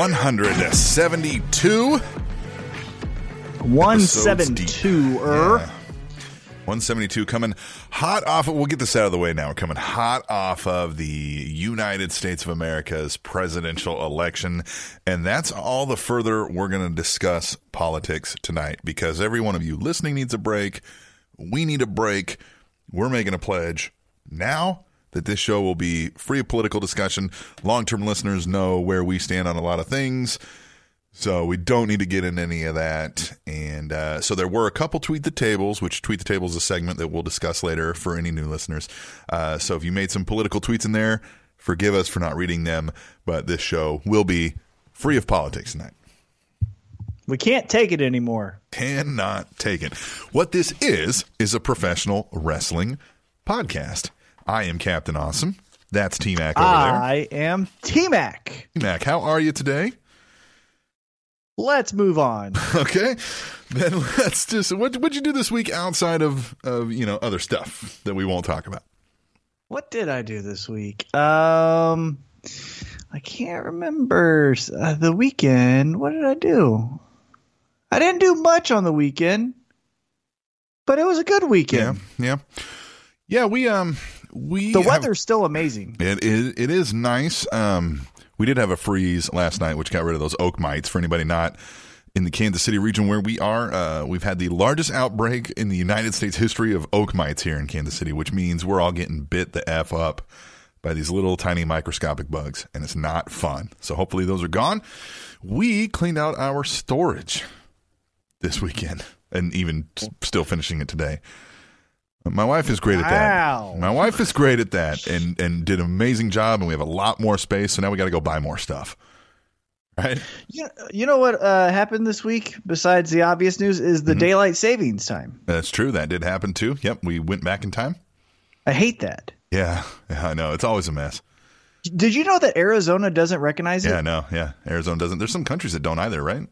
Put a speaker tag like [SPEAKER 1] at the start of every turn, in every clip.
[SPEAKER 1] One hundred seventy-two.
[SPEAKER 2] 172 er.
[SPEAKER 1] 172 coming hot off of, we'll get this out of the way now. We're coming hot off of the United States of America's presidential election. And that's all the further we're going to discuss politics tonight because every one of you listening needs a break. We need a break. We're making a pledge now that this show will be free of political discussion. Long term listeners know where we stand on a lot of things. So we don't need to get in any of that. And uh, so there were a couple tweet the tables, which tweet the tables is a segment that we'll discuss later for any new listeners. Uh, so if you made some political tweets in there, forgive us for not reading them. But this show will be free of politics tonight.
[SPEAKER 2] We can't take it anymore.
[SPEAKER 1] Cannot take it. What this is is a professional wrestling podcast. I am Captain Awesome. That's T Mac over there.
[SPEAKER 2] I am T Mac.
[SPEAKER 1] T Mac, how are you today?
[SPEAKER 2] Let's move on.
[SPEAKER 1] Okay, then let's just what what'd you do this week outside of of you know other stuff that we won't talk about?
[SPEAKER 2] What did I do this week? Um, I can't remember uh, the weekend. What did I do? I didn't do much on the weekend, but it was a good weekend.
[SPEAKER 1] Yeah, yeah, yeah. We um we
[SPEAKER 2] The
[SPEAKER 1] have-
[SPEAKER 2] weather's still amazing.
[SPEAKER 1] It is it is nice. Um, we did have a freeze last night, which got rid of those oak mites. For anybody not in the Kansas City region where we are, uh, we've had the largest outbreak in the United States history of oak mites here in Kansas City, which means we're all getting bit the f up by these little tiny microscopic bugs, and it's not fun. So hopefully those are gone. We cleaned out our storage this weekend, and even still finishing it today. My wife is great at that. Wow. My wife is great at that and and did an amazing job and we have a lot more space so now we got to go buy more stuff. Right?
[SPEAKER 2] You, you know what uh, happened this week? Besides the obvious news, is
[SPEAKER 1] Mm-hmm.
[SPEAKER 2] the daylight savings time.
[SPEAKER 1] That's true. That did happen too. Yep, we went back in time.
[SPEAKER 2] I hate that.
[SPEAKER 1] Yeah, yeah, I know. It's always a mess.
[SPEAKER 2] Did you know that Arizona doesn't recognize it?
[SPEAKER 1] Yeah, I know. Yeah, Arizona doesn't. There's some countries that don't either, right?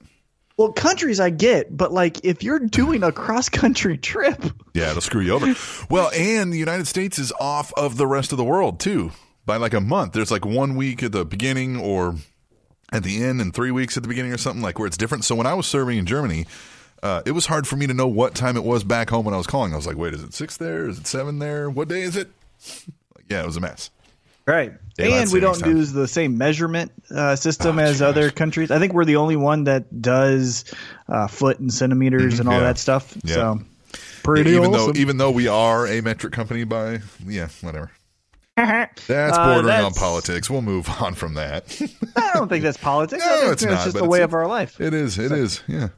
[SPEAKER 2] Well, countries I get, but like if you're doing a cross country trip,
[SPEAKER 1] Yeah, it'll screw you over. Well, and the United States is off of the rest of the world too by like a month. There's like one week at the beginning or at the end and three weeks at the beginning or something like where it's different. So when I was serving in Germany, uh, it was hard for me to know what time it was back home when I was calling. I was like, wait, is it six there? Is it seven there? What day is it? Yeah, it was a mess.
[SPEAKER 2] Right?
[SPEAKER 1] Daylight
[SPEAKER 2] and we don't
[SPEAKER 1] time.
[SPEAKER 2] use the same measurement uh, system
[SPEAKER 1] Oh,
[SPEAKER 2] as
[SPEAKER 1] gosh.
[SPEAKER 2] other countries. I think we're the only one that does uh, foot and centimeters and all
[SPEAKER 1] Mm-hmm. Yeah.
[SPEAKER 2] that stuff.
[SPEAKER 1] Yeah.
[SPEAKER 2] So pretty
[SPEAKER 1] even
[SPEAKER 2] awesome.
[SPEAKER 1] though even though we are a metric company by yeah, whatever. That's
[SPEAKER 2] Uh,
[SPEAKER 1] bordering on politics. We'll move on from that.
[SPEAKER 2] I don't think that's politics.
[SPEAKER 1] No, it's
[SPEAKER 2] that's
[SPEAKER 1] not,
[SPEAKER 2] just the way
[SPEAKER 1] it's-
[SPEAKER 2] of our life.
[SPEAKER 1] it is. It is. Yeah. You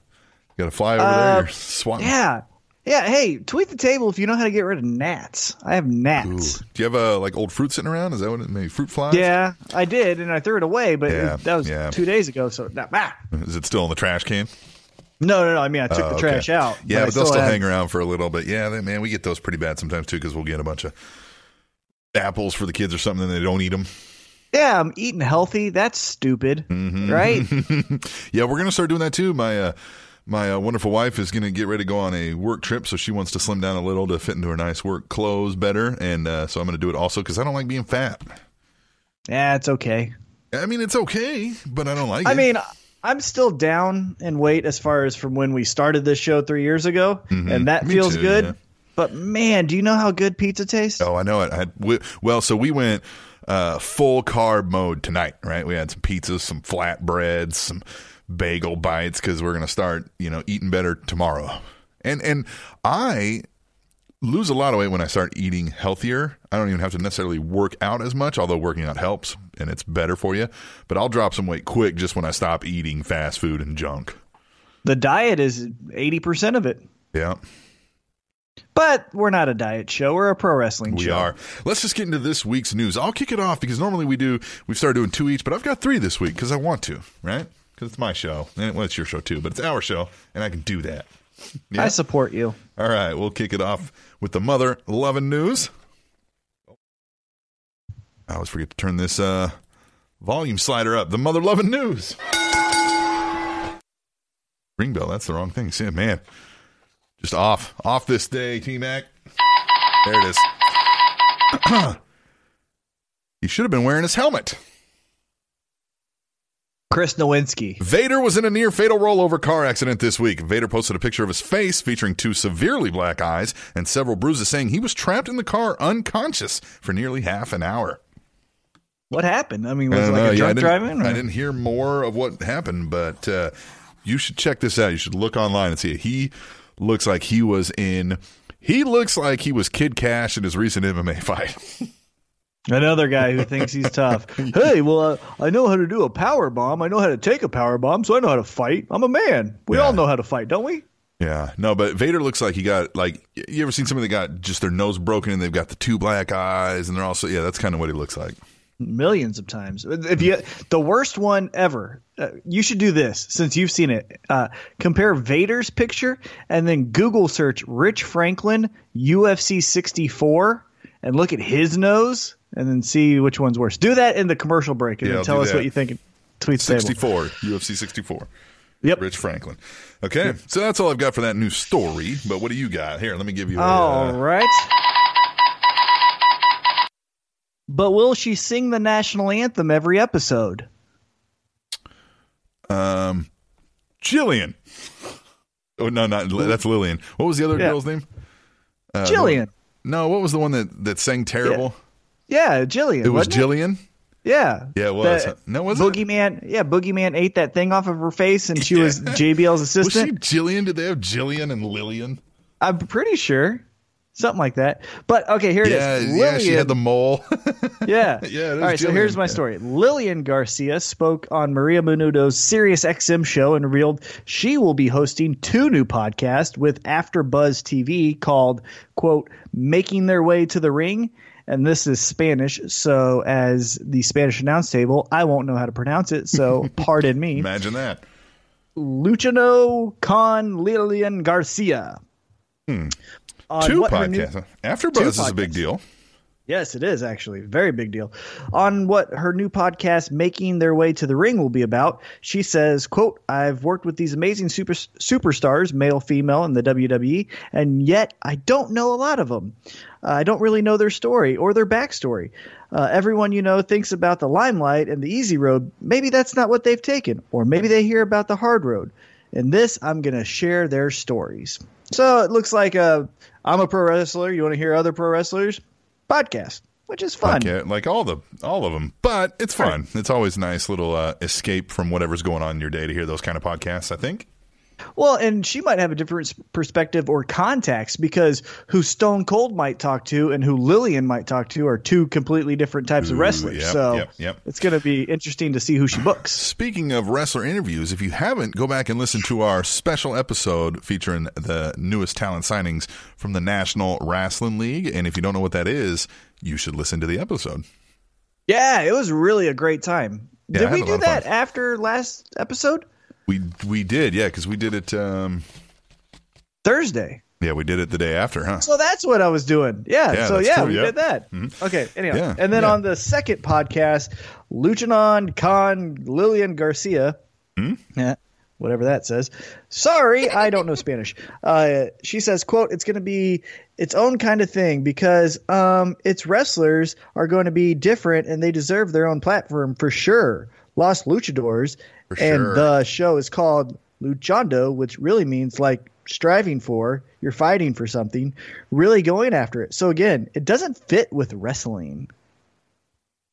[SPEAKER 1] got to fly over
[SPEAKER 2] Uh,
[SPEAKER 1] there. You're swatting.
[SPEAKER 2] Yeah. Yeah, hey, tweet the table if you know how to get rid of gnats. I have
[SPEAKER 1] Ooh.
[SPEAKER 2] gnats.
[SPEAKER 1] Do you have a like old fruit sitting around? Is that what it maybe fruit flies?
[SPEAKER 2] Yeah, I did, and I threw it away, but
[SPEAKER 1] Yeah,
[SPEAKER 2] it- that was
[SPEAKER 1] yeah.
[SPEAKER 2] two days ago. So nah, ah.
[SPEAKER 1] Is it still in the trash can?
[SPEAKER 2] no, no, no. I mean, I took
[SPEAKER 1] Oh,
[SPEAKER 2] the
[SPEAKER 1] okay.
[SPEAKER 2] trash out.
[SPEAKER 1] Yeah,
[SPEAKER 2] I
[SPEAKER 1] but, they'll still hang around for a little bit. Yeah, they, man, we get those pretty bad sometimes too because we'll get a bunch of apples for the kids or something and they don't eat them.
[SPEAKER 2] Yeah, I'm eating healthy. That's stupid,
[SPEAKER 1] Mm-hmm.
[SPEAKER 2] right?
[SPEAKER 1] yeah, we're gonna start doing that too. My uh, my uh, wonderful wife is gonna get ready to go on a work trip, so she wants to slim down a little to fit into her nice work clothes better, and uh, so I'm gonna do it also because I don't like being fat.
[SPEAKER 2] yeah, it's okay.
[SPEAKER 1] I mean, it's okay, but I don't like
[SPEAKER 2] I
[SPEAKER 1] it.
[SPEAKER 2] mean, I'm still down in weight as far as from when we started this show three years ago, and that
[SPEAKER 1] Mm-hmm. Me
[SPEAKER 2] feels
[SPEAKER 1] too,
[SPEAKER 2] good.
[SPEAKER 1] yeah.
[SPEAKER 2] But man, do you know how good pizza tastes?
[SPEAKER 1] Oh, I know it. I had, we, well, so we went uh, full carb mode tonight, right? We had some pizzas, some flatbreads, some bagel bites because we're going to start, you know, eating better tomorrow. And and I lose a lot of weight when I start eating healthier. I don't even have to necessarily work out as much, although working out helps and it's better for you. But I'll drop some weight quick just when I stop eating fast food and junk.
[SPEAKER 2] The diet is 80% of it.
[SPEAKER 1] Yeah,
[SPEAKER 2] But we're not a diet show. We're a pro wrestling
[SPEAKER 1] we
[SPEAKER 2] show.
[SPEAKER 1] are. Let's just get into this week's news. I'll kick it off because normally we do, we've started doing two each, but I've got three this week because I want to, right? Because it's my show. And well, it's your show too, but it's our show, and I can do that. Yeah?
[SPEAKER 2] I support you.
[SPEAKER 1] All right, we'll kick it off with the mother loving news. I always forget to turn this uh, volume slider up. The mother loving news. Ring bell, that's the wrong thing. See, man, just off, off this day, T Mac. There it is. he should have been wearing his helmet.
[SPEAKER 2] Chris Nowinski.
[SPEAKER 1] Vader was in a near fatal rollover car accident this week. Vader posted a picture of his face featuring two severely black eyes and several bruises, saying he was trapped in the car unconscious for nearly half an hour.
[SPEAKER 2] What happened? I mean, was it like
[SPEAKER 1] know.
[SPEAKER 2] a drunk driving? or-
[SPEAKER 1] I didn't hear more of what happened, but uh, you should check this out. You should look online and see it. He looks like he was in. He looks like he was Kid Kash in his recent MMA fight.
[SPEAKER 2] Another guy who thinks he's tough. Hey, well, uh, I know how to do a power bomb. I know how to take a power bomb, so I know how to fight. I'm a man. We
[SPEAKER 1] Yeah.
[SPEAKER 2] all know how to fight, don't we?
[SPEAKER 1] Yeah, no, but Vader looks like he got like you ever seen somebody that got just their nose broken and they've got the two black eyes and they're also yeah that's kind of what he looks like.
[SPEAKER 2] Millions of times. If you the worst one ever, uh, you should do this since you've seen it. Uh, compare Vader's picture and then Google search Rich Franklin UFC 64 and look at his nose and then see which one's worse. Do that in the commercial break and
[SPEAKER 1] Yeah,
[SPEAKER 2] then tell us
[SPEAKER 1] that.
[SPEAKER 2] what you think. Tweet stable.
[SPEAKER 1] 64 UFC 64.
[SPEAKER 2] Yep.
[SPEAKER 1] Rich Franklin. Okay, so that's all I've got for that new story. But what do you got here? Let me give you. A,
[SPEAKER 2] All
[SPEAKER 1] uh,
[SPEAKER 2] right. But will she sing the national anthem every episode?
[SPEAKER 1] um, Jillian. Oh no, not that's Lillian. What was the other
[SPEAKER 2] Yeah.
[SPEAKER 1] girl's name? Uh,
[SPEAKER 2] Jillian.
[SPEAKER 1] No, what was the one that that sang terrible?
[SPEAKER 2] Yeah, Jillian.
[SPEAKER 1] It was Jillian.
[SPEAKER 2] Yeah.
[SPEAKER 1] Yeah, it was.
[SPEAKER 2] The-
[SPEAKER 1] no, was it?
[SPEAKER 2] Boogeyman. Yeah, Boogeyman ate that thing off of her face, and she was JBL's assistant.
[SPEAKER 1] Was she. Jillian? Did they have Jillian and Lillian?
[SPEAKER 2] I'm pretty sure. Something like that. But okay, here it is.
[SPEAKER 1] Yeah, yeah. She had the mole.
[SPEAKER 2] Yeah.
[SPEAKER 1] Yeah, it
[SPEAKER 2] All right, so here's my
[SPEAKER 1] Yeah.
[SPEAKER 2] story. Lillian Garcia spoke on Maria Menounos's Sirius XM show and revealed she will be hosting two new podcasts with After Buzz TV called, quote, Making Their Way to the Ring. And this is Spanish, so as the Spanish announce table, I won't know how to pronounce it, so pardon me.
[SPEAKER 1] Imagine that.
[SPEAKER 2] Luciano con Lillian Garcia. Hmm. On
[SPEAKER 1] Two
[SPEAKER 2] what her new-
[SPEAKER 1] podcasts. After Buzz is a big deal.
[SPEAKER 2] Yes, it is actually. Very big deal. On what her new podcast, Making Their Way to the Ring, will be about, she says, quote, I've worked with these amazing super, superstars, male, female, in the WWE, and yet I don't know a lot of them. Uh, I don't really know their story or their backstory. Uh, everyone you know thinks about the limelight and the easy road. Maybe that's not what they've taken, or maybe they hear about the hard road. In this, I'm going to share their stories. So it looks like I'm a pro wrestler. You want to hear other pro wrestlers? Podcast, which is fun.
[SPEAKER 1] Like all the all of them, but it's fun. It's always nice little uh, escape from whatever's going on in your day to hear those kind of podcasts. I think.
[SPEAKER 2] Well, and she might have a different perspective or context because who Stone Cold might talk to and who Lillian might talk to are two completely different types of wrestlers.
[SPEAKER 1] yep,
[SPEAKER 2] so
[SPEAKER 1] yep, yep.
[SPEAKER 2] it's going to be interesting to see who she books.
[SPEAKER 1] Speaking of wrestler interviews, if you haven't, go back and listen to our special episode featuring the newest talent signings from the National Wrestling League. And if you don't know what that is, you should listen to the episode.
[SPEAKER 2] Yeah, it was really a great time.
[SPEAKER 1] Yeah,
[SPEAKER 2] Did we do that after last episode?
[SPEAKER 1] We we did, yeah, because we did it. Um,
[SPEAKER 2] Thursday.
[SPEAKER 1] yeah, we did it the day after, huh?
[SPEAKER 2] So that's what I was doing. Yeah.
[SPEAKER 1] Yeah,
[SPEAKER 2] so yeah,
[SPEAKER 1] true,
[SPEAKER 2] we
[SPEAKER 1] yeah.
[SPEAKER 2] did that. Okay. Anyway,
[SPEAKER 1] Yeah,
[SPEAKER 2] and then
[SPEAKER 1] yeah.
[SPEAKER 2] on the second podcast, Luchanon Khan Lillian Garcia.
[SPEAKER 1] Hmm?
[SPEAKER 2] Yeah. Whatever that says. Sorry, I don't know Spanish. Uh, she says, "quote It's going to be its own kind of thing because um, its wrestlers are going to be different and they deserve their own platform for sure. Los Luchadors,
[SPEAKER 1] For
[SPEAKER 2] and
[SPEAKER 1] sure.
[SPEAKER 2] the show is called Luchando, which really means like striving for. You're fighting for something, really going after it. So again, it doesn't fit with wrestling.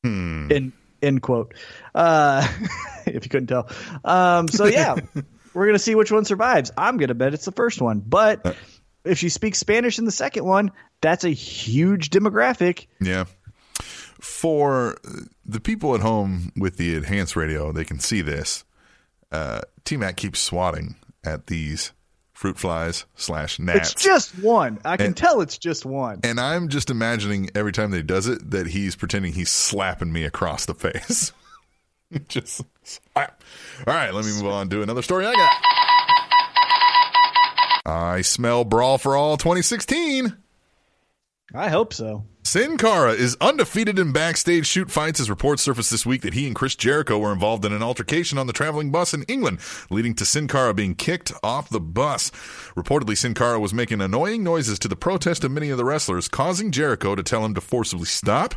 [SPEAKER 1] Hmm.
[SPEAKER 2] In end quote. Uh, if you couldn't tell. Um, so yeah, we're gonna see which one survives. I'm gonna bet it's the first one, but if she speaks Spanish in the second one, that's a huge demographic.
[SPEAKER 1] Yeah. For the people at home with the enhanced radio, they can see this. Uh, T Mac keeps swatting at these fruit flies slash gnats.
[SPEAKER 2] It's just one. I can
[SPEAKER 1] And-
[SPEAKER 2] tell it's just one.
[SPEAKER 1] and I'm just imagining every time that he does it that he's pretending he's slapping me across the face. just slap. All right, let me move on to another story I got. I smell Brawl for All 2016.
[SPEAKER 2] I hope so.
[SPEAKER 1] Sin Cara is undefeated in backstage shoot fights as reports surfaced this week that he and Chris Jericho were involved in an altercation on the traveling bus in England, leading to Sin Cara being kicked off the bus. Reportedly, Sin Cara was making annoying noises to the protest of many of the wrestlers, causing Jericho to tell him to forcibly stop.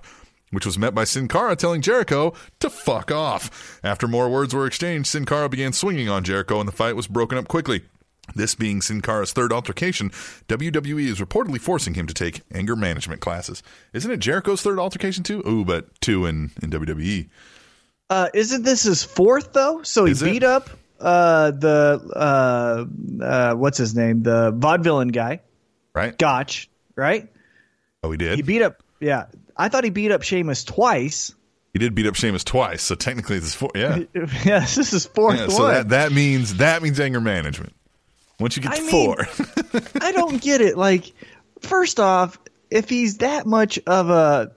[SPEAKER 1] Which was met by Sin Cara telling Jericho to fuck off. After more words were exchanged, Sin Cara began swinging on Jericho and the fight was broken up quickly. This being Sin Cara's third altercation, WWE is reportedly forcing him to take anger management classes. Isn't it Jericho's third altercation too? Ooh, but two in, in WWE.
[SPEAKER 2] Uh, isn't this his fourth though? So he
[SPEAKER 1] Is it?
[SPEAKER 2] beat up uh, the uh, uh, what's his name, the vaudevillain guy,
[SPEAKER 1] Right?
[SPEAKER 2] Gotch, right?
[SPEAKER 1] Oh, he did.
[SPEAKER 2] He beat up. Yeah, I thought he beat up Sheamus twice.
[SPEAKER 1] He did beat up Sheamus twice, so technically this is four. Yeah,
[SPEAKER 2] yeah, this is fourth
[SPEAKER 1] yeah
[SPEAKER 2] one.
[SPEAKER 1] so that that means that means anger management. Once you get
[SPEAKER 2] I
[SPEAKER 1] to
[SPEAKER 2] mean-
[SPEAKER 1] four,
[SPEAKER 2] I don't get it. Like, first off, if he's that much of a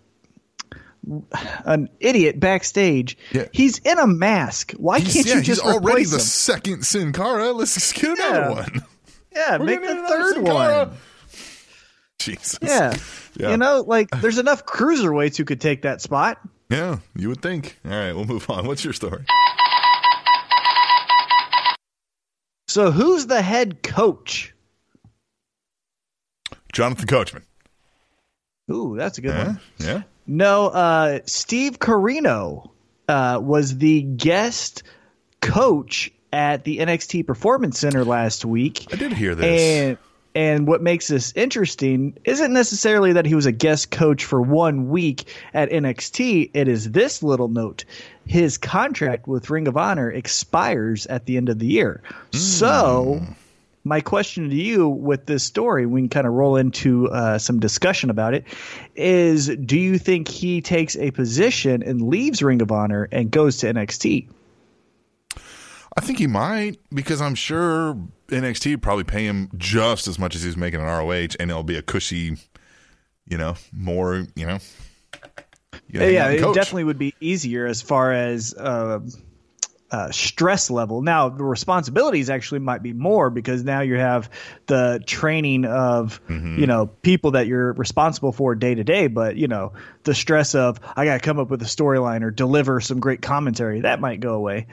[SPEAKER 2] an idiot backstage,
[SPEAKER 1] Yeah.
[SPEAKER 2] he's in a mask. Why
[SPEAKER 1] he's,
[SPEAKER 2] can't
[SPEAKER 1] yeah,
[SPEAKER 2] you just
[SPEAKER 1] he's already the
[SPEAKER 2] him?
[SPEAKER 1] second Sin Cara. Let's just get another
[SPEAKER 2] Yeah.
[SPEAKER 1] one.
[SPEAKER 2] Yeah,
[SPEAKER 1] We're
[SPEAKER 2] make the third one.
[SPEAKER 1] Jesus.
[SPEAKER 2] Yeah.
[SPEAKER 1] Yeah.
[SPEAKER 2] You know, like there's enough cruiserweights who could take that spot.
[SPEAKER 1] Yeah, you would think. All right, we'll move on. What's your story?
[SPEAKER 2] So who's the head coach?
[SPEAKER 1] Jonathan Coachman.
[SPEAKER 2] Ooh, that's a good
[SPEAKER 1] Yeah,
[SPEAKER 2] one.
[SPEAKER 1] yeah.
[SPEAKER 2] No, uh, Steve Corino uh, was the guest coach at the NXT Performance Center last week.
[SPEAKER 1] I did hear this.
[SPEAKER 2] And and what makes this interesting isn't necessarily that he was a guest coach for one week at NXT. It is this little note: his contract with Ring of Honor expires at the end of the year. So. My question to you with this story, we can kind of roll into uh, some discussion about it, is do you think he takes a position and leaves Ring of Honor and goes to NXT?
[SPEAKER 1] I think he might because I'm sure NXT would probably pay him just as much as he's making an ROH, and it'll be a cushy, you know, more, you know. you out
[SPEAKER 2] yeah, it
[SPEAKER 1] coach.
[SPEAKER 2] definitely would be easier as far as uh, uh, stress level. Now, the responsibilities actually might be more because now you have the training of
[SPEAKER 1] Mm-hmm.
[SPEAKER 2] you know people that you're responsible for day to day. But you know the stress of I got to come up with a storyline or deliver some great commentary that might go away.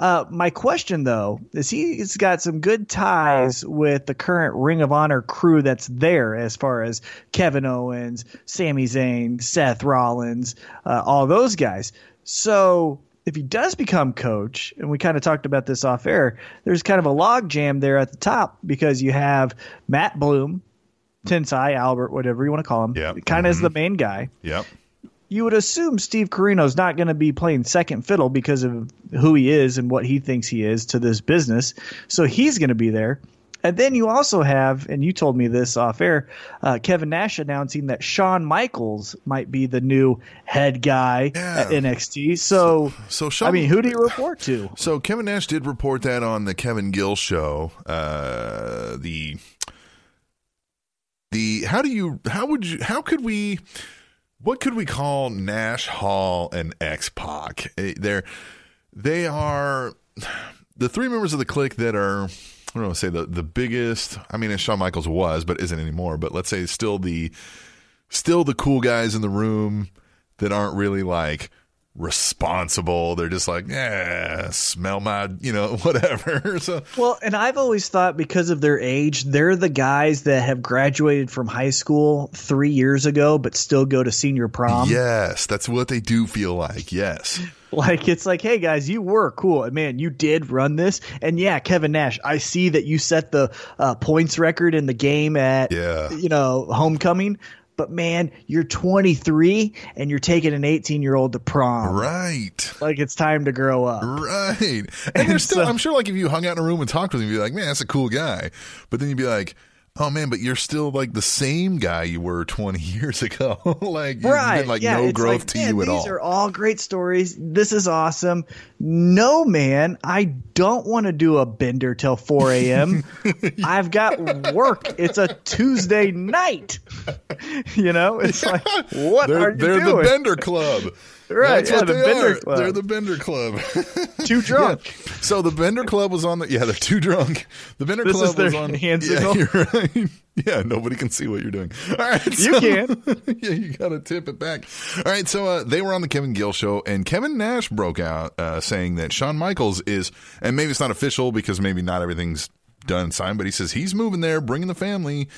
[SPEAKER 2] Uh, my question though is he's got some good ties with the current Ring of Honor crew that's there, as far as Kevin Owens, Sami Zayn, Seth Rollins, uh, all those guys. So if he does become coach, and we kind of talked about this off air, there's kind of a log jam there at the top because you have Matt Bloom, Tensai, Albert, whatever you want to call him,
[SPEAKER 1] Yep.
[SPEAKER 2] kind of as the main guy
[SPEAKER 1] Yep.
[SPEAKER 2] You would assume Steve Corino's not going to be playing second fiddle because of who he is and what he thinks he is to this business. So he's going to be there. And then you also have, and you told me this off air, uh, Kevin Nash announcing that Shawn Michaels might be the new head guy
[SPEAKER 1] Yeah.
[SPEAKER 2] at NXT. So,
[SPEAKER 1] So Shawn,
[SPEAKER 2] I mean, who do you report to?
[SPEAKER 1] So Kevin Nash did report that on the Kevin Gill show. Uh, the the how do you how would you how could we what could we call Nash Hall and X Pac? Eh, They're they are the three members of the clique that are I don't want to say the the biggest. I mean, as Shawn Michaels was, but isn't anymore. But let's say still the still the cool guys in the room that aren't really like responsible. They're just like, yeah, smell my, you know, whatever. so
[SPEAKER 2] Well, and I've always thought because of their age, they're the guys that have graduated from high school three years ago, but still go to senior prom.
[SPEAKER 1] yes, that's what they do feel like. Yes.
[SPEAKER 2] Like it's like, hey guys, you were cool, and man, you did run this, and yeah, Kevin Nash, I see that you set the uh, points record in the game at
[SPEAKER 1] Yeah.
[SPEAKER 2] you know homecoming, but man, you're 23 and you're taking an 18 year old to prom.
[SPEAKER 1] Right.
[SPEAKER 2] Like it's time to grow up.
[SPEAKER 1] Right. And, there's still, I'm sure, like, if you hung out in a room and talked with him, you'd be like, man, that's a cool guy. But then you'd be like, oh man, but you're still like the same guy you were 20 years ago. like, you've
[SPEAKER 2] right.
[SPEAKER 1] been like
[SPEAKER 2] yeah,
[SPEAKER 1] no growth
[SPEAKER 2] like,
[SPEAKER 1] to
[SPEAKER 2] man,
[SPEAKER 1] you at all.
[SPEAKER 2] these are all great stories. This is awesome. No, man, I don't want to do a bender till 4 a.m. I've got work. It's a Tuesday night. you know, it's like, what
[SPEAKER 1] they're
[SPEAKER 2] are you
[SPEAKER 1] they're
[SPEAKER 2] doing?
[SPEAKER 1] the Bender Club.
[SPEAKER 2] Right,
[SPEAKER 1] That's
[SPEAKER 2] yeah,
[SPEAKER 1] what
[SPEAKER 2] the
[SPEAKER 1] they
[SPEAKER 2] Bender
[SPEAKER 1] are.
[SPEAKER 2] Club.
[SPEAKER 1] They're the Bender Club.
[SPEAKER 2] Too drunk.
[SPEAKER 1] Yeah. So the Bender Club was on the yeah, they're too drunk. The Bender
[SPEAKER 2] This
[SPEAKER 1] Club
[SPEAKER 2] is their
[SPEAKER 1] was on
[SPEAKER 2] hand
[SPEAKER 1] yeah,
[SPEAKER 2] signal?
[SPEAKER 1] You're right. Yeah, nobody can see what you're doing. All right,
[SPEAKER 2] You can.
[SPEAKER 1] yeah, you gotta tip it back. All right, so uh, they were on the Kevin Gill show, and Kevin Nash broke out uh, saying that Shawn Michaels is, and maybe it's not official because maybe not everything's done signed, but he says he's moving there, bringing the family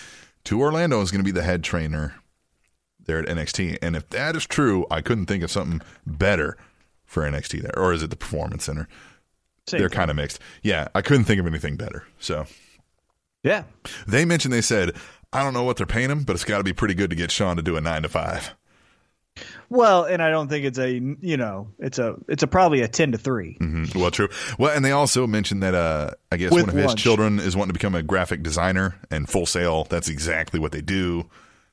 [SPEAKER 1] to Orlando. and Is going to be the head trainer there at NXT. And if that is true, I couldn't think of something better for NXT there. Or is it the Performance Center?
[SPEAKER 2] Same
[SPEAKER 1] They're kind of mixed. Yeah, I couldn't think of anything better. So
[SPEAKER 2] Yeah.
[SPEAKER 1] they mentioned they said, I don't know what they're paying him, but it's got to be pretty good to get Shawn to do a nine to five.
[SPEAKER 2] Well, and I don't think it's a you know it's a it's a probably a ten to 3
[SPEAKER 1] Mhm. Well, true. Well, and they also mentioned that uh, I guess
[SPEAKER 2] With
[SPEAKER 1] one of his children is wanting to become a graphic designer and Full Sail. That's exactly what they do.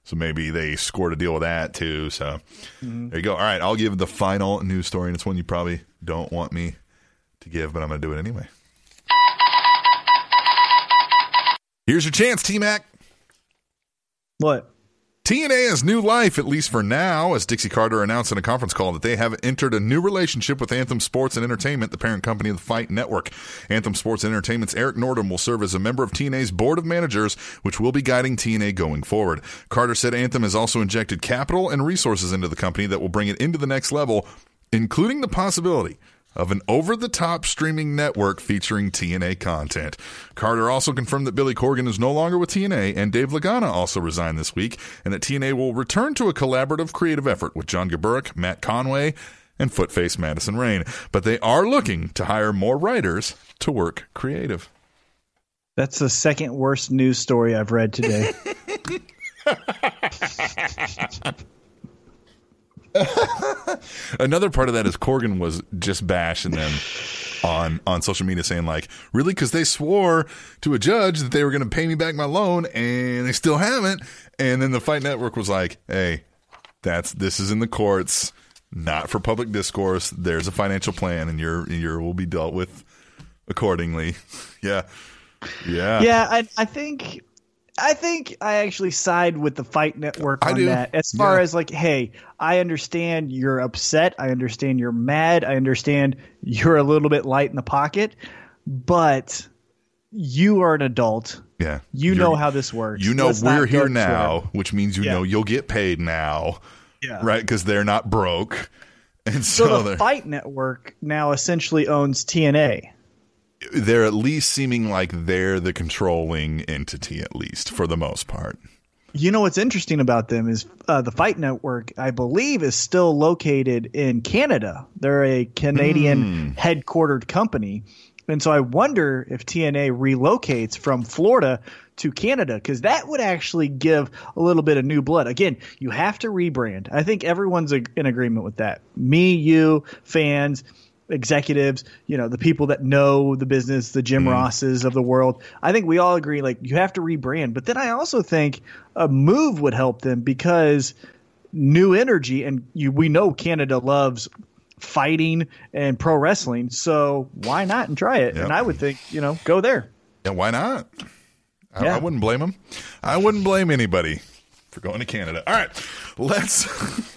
[SPEAKER 1] So maybe they scored a deal with that too. So
[SPEAKER 2] Mm-hmm.
[SPEAKER 1] there you go. All right, I'll give the final news story, and it's one you probably don't want me to give, but I'm going to do it anyway. Here's your chance, T Mac.
[SPEAKER 2] What?
[SPEAKER 1] TNA has new life, at least for now, as Dixie Carter announced in a conference call that they have entered a new relationship with Anthem Sports and Entertainment, the parent company of the Fight Network. Anthem Sports and Entertainment's Eric Nordholm will serve as a member of TNA's board of managers, which will be guiding TNA going forward. Carter said Anthem has also injected capital and resources into the company that will bring it into the next level, including the possibility of an over the top streaming network featuring TNA content. Carter also confirmed that Billy Corgan is no longer with TNA, and Dave Lagana also resigned this week, and that TNA will return to a collaborative creative effort with John Gaburick, Matt Conway, and Footface Madison Rayne. But they are looking to hire more writers to work creative.
[SPEAKER 2] That's the second worst news story I've read today.
[SPEAKER 1] Another part of that is Corgan was just bashing them on on social media, saying like, "Really?" Because they swore to a judge that they were going to pay me back my loan, and they still haven't. And then the Fight Network was like, "Hey, that's this is in the courts, not for public discourse. There's a financial plan, and your your will be dealt with accordingly." yeah, yeah,
[SPEAKER 2] yeah, I, I think I think I actually side with the Fight Network on that. As far
[SPEAKER 1] Yeah.
[SPEAKER 2] as like, hey, I understand you're upset. I understand you're mad. I understand you're a little bit light in the pocket, but you are an adult.
[SPEAKER 1] yeah.
[SPEAKER 2] You
[SPEAKER 1] You're-
[SPEAKER 2] know how this works.
[SPEAKER 1] You know
[SPEAKER 2] Let's
[SPEAKER 1] we're here now, which means you
[SPEAKER 2] Yeah.
[SPEAKER 1] know you'll get paid now.
[SPEAKER 2] Yeah.
[SPEAKER 1] right? Because they're not broke, and so,
[SPEAKER 2] So the Fight Network now essentially owns TNA.
[SPEAKER 1] They're at least seeming like they're the controlling entity, at least for the most part.
[SPEAKER 2] You know what's interesting about them is uh, the Fight Network, I believe, is still located in Canada. They're a Canadian headquartered company. And so I wonder if TNA relocates from Florida to Canada because that would actually give a little bit of new blood. Again, you have to rebrand. I think everyone's in agreement with that. Me, you, fans, executives, you know, the people that know the business, the Jim mm-hmm. Rosses of the world. I think we all agree like you have to rebrand. But then I also think a move would help them because new energy and you we know Canada loves fighting and pro wrestling. So why not and try it?
[SPEAKER 1] Yep.
[SPEAKER 2] And I would think, you know, go there.
[SPEAKER 1] Yeah, why not? I,
[SPEAKER 2] Yeah.
[SPEAKER 1] I wouldn't blame them. I wouldn't blame anybody for going to Canada. All right, let's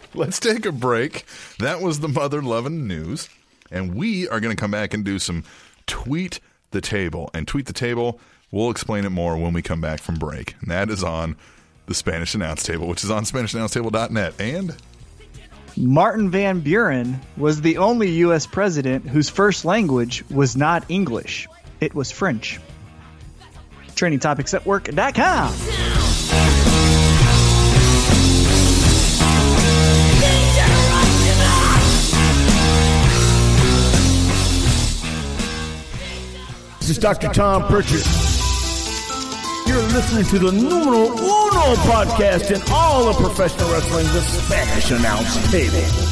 [SPEAKER 1] let's take a break. That was the mother loving news, and we are going to come back and do some tweet the table and tweet the table. We'll explain it more when we come back from break. And that is on the Spanish Announce Table, which is on SpanishAnnounceTable.net. And
[SPEAKER 2] Martin Van Buren was the only U.S. president whose first language was not English, it was French. TrainingTopicsNetwork.com.
[SPEAKER 3] is Dr. Tom Pritchard. You're listening to the numero uno podcast in all of professional wrestling, the Spanish Announce Table.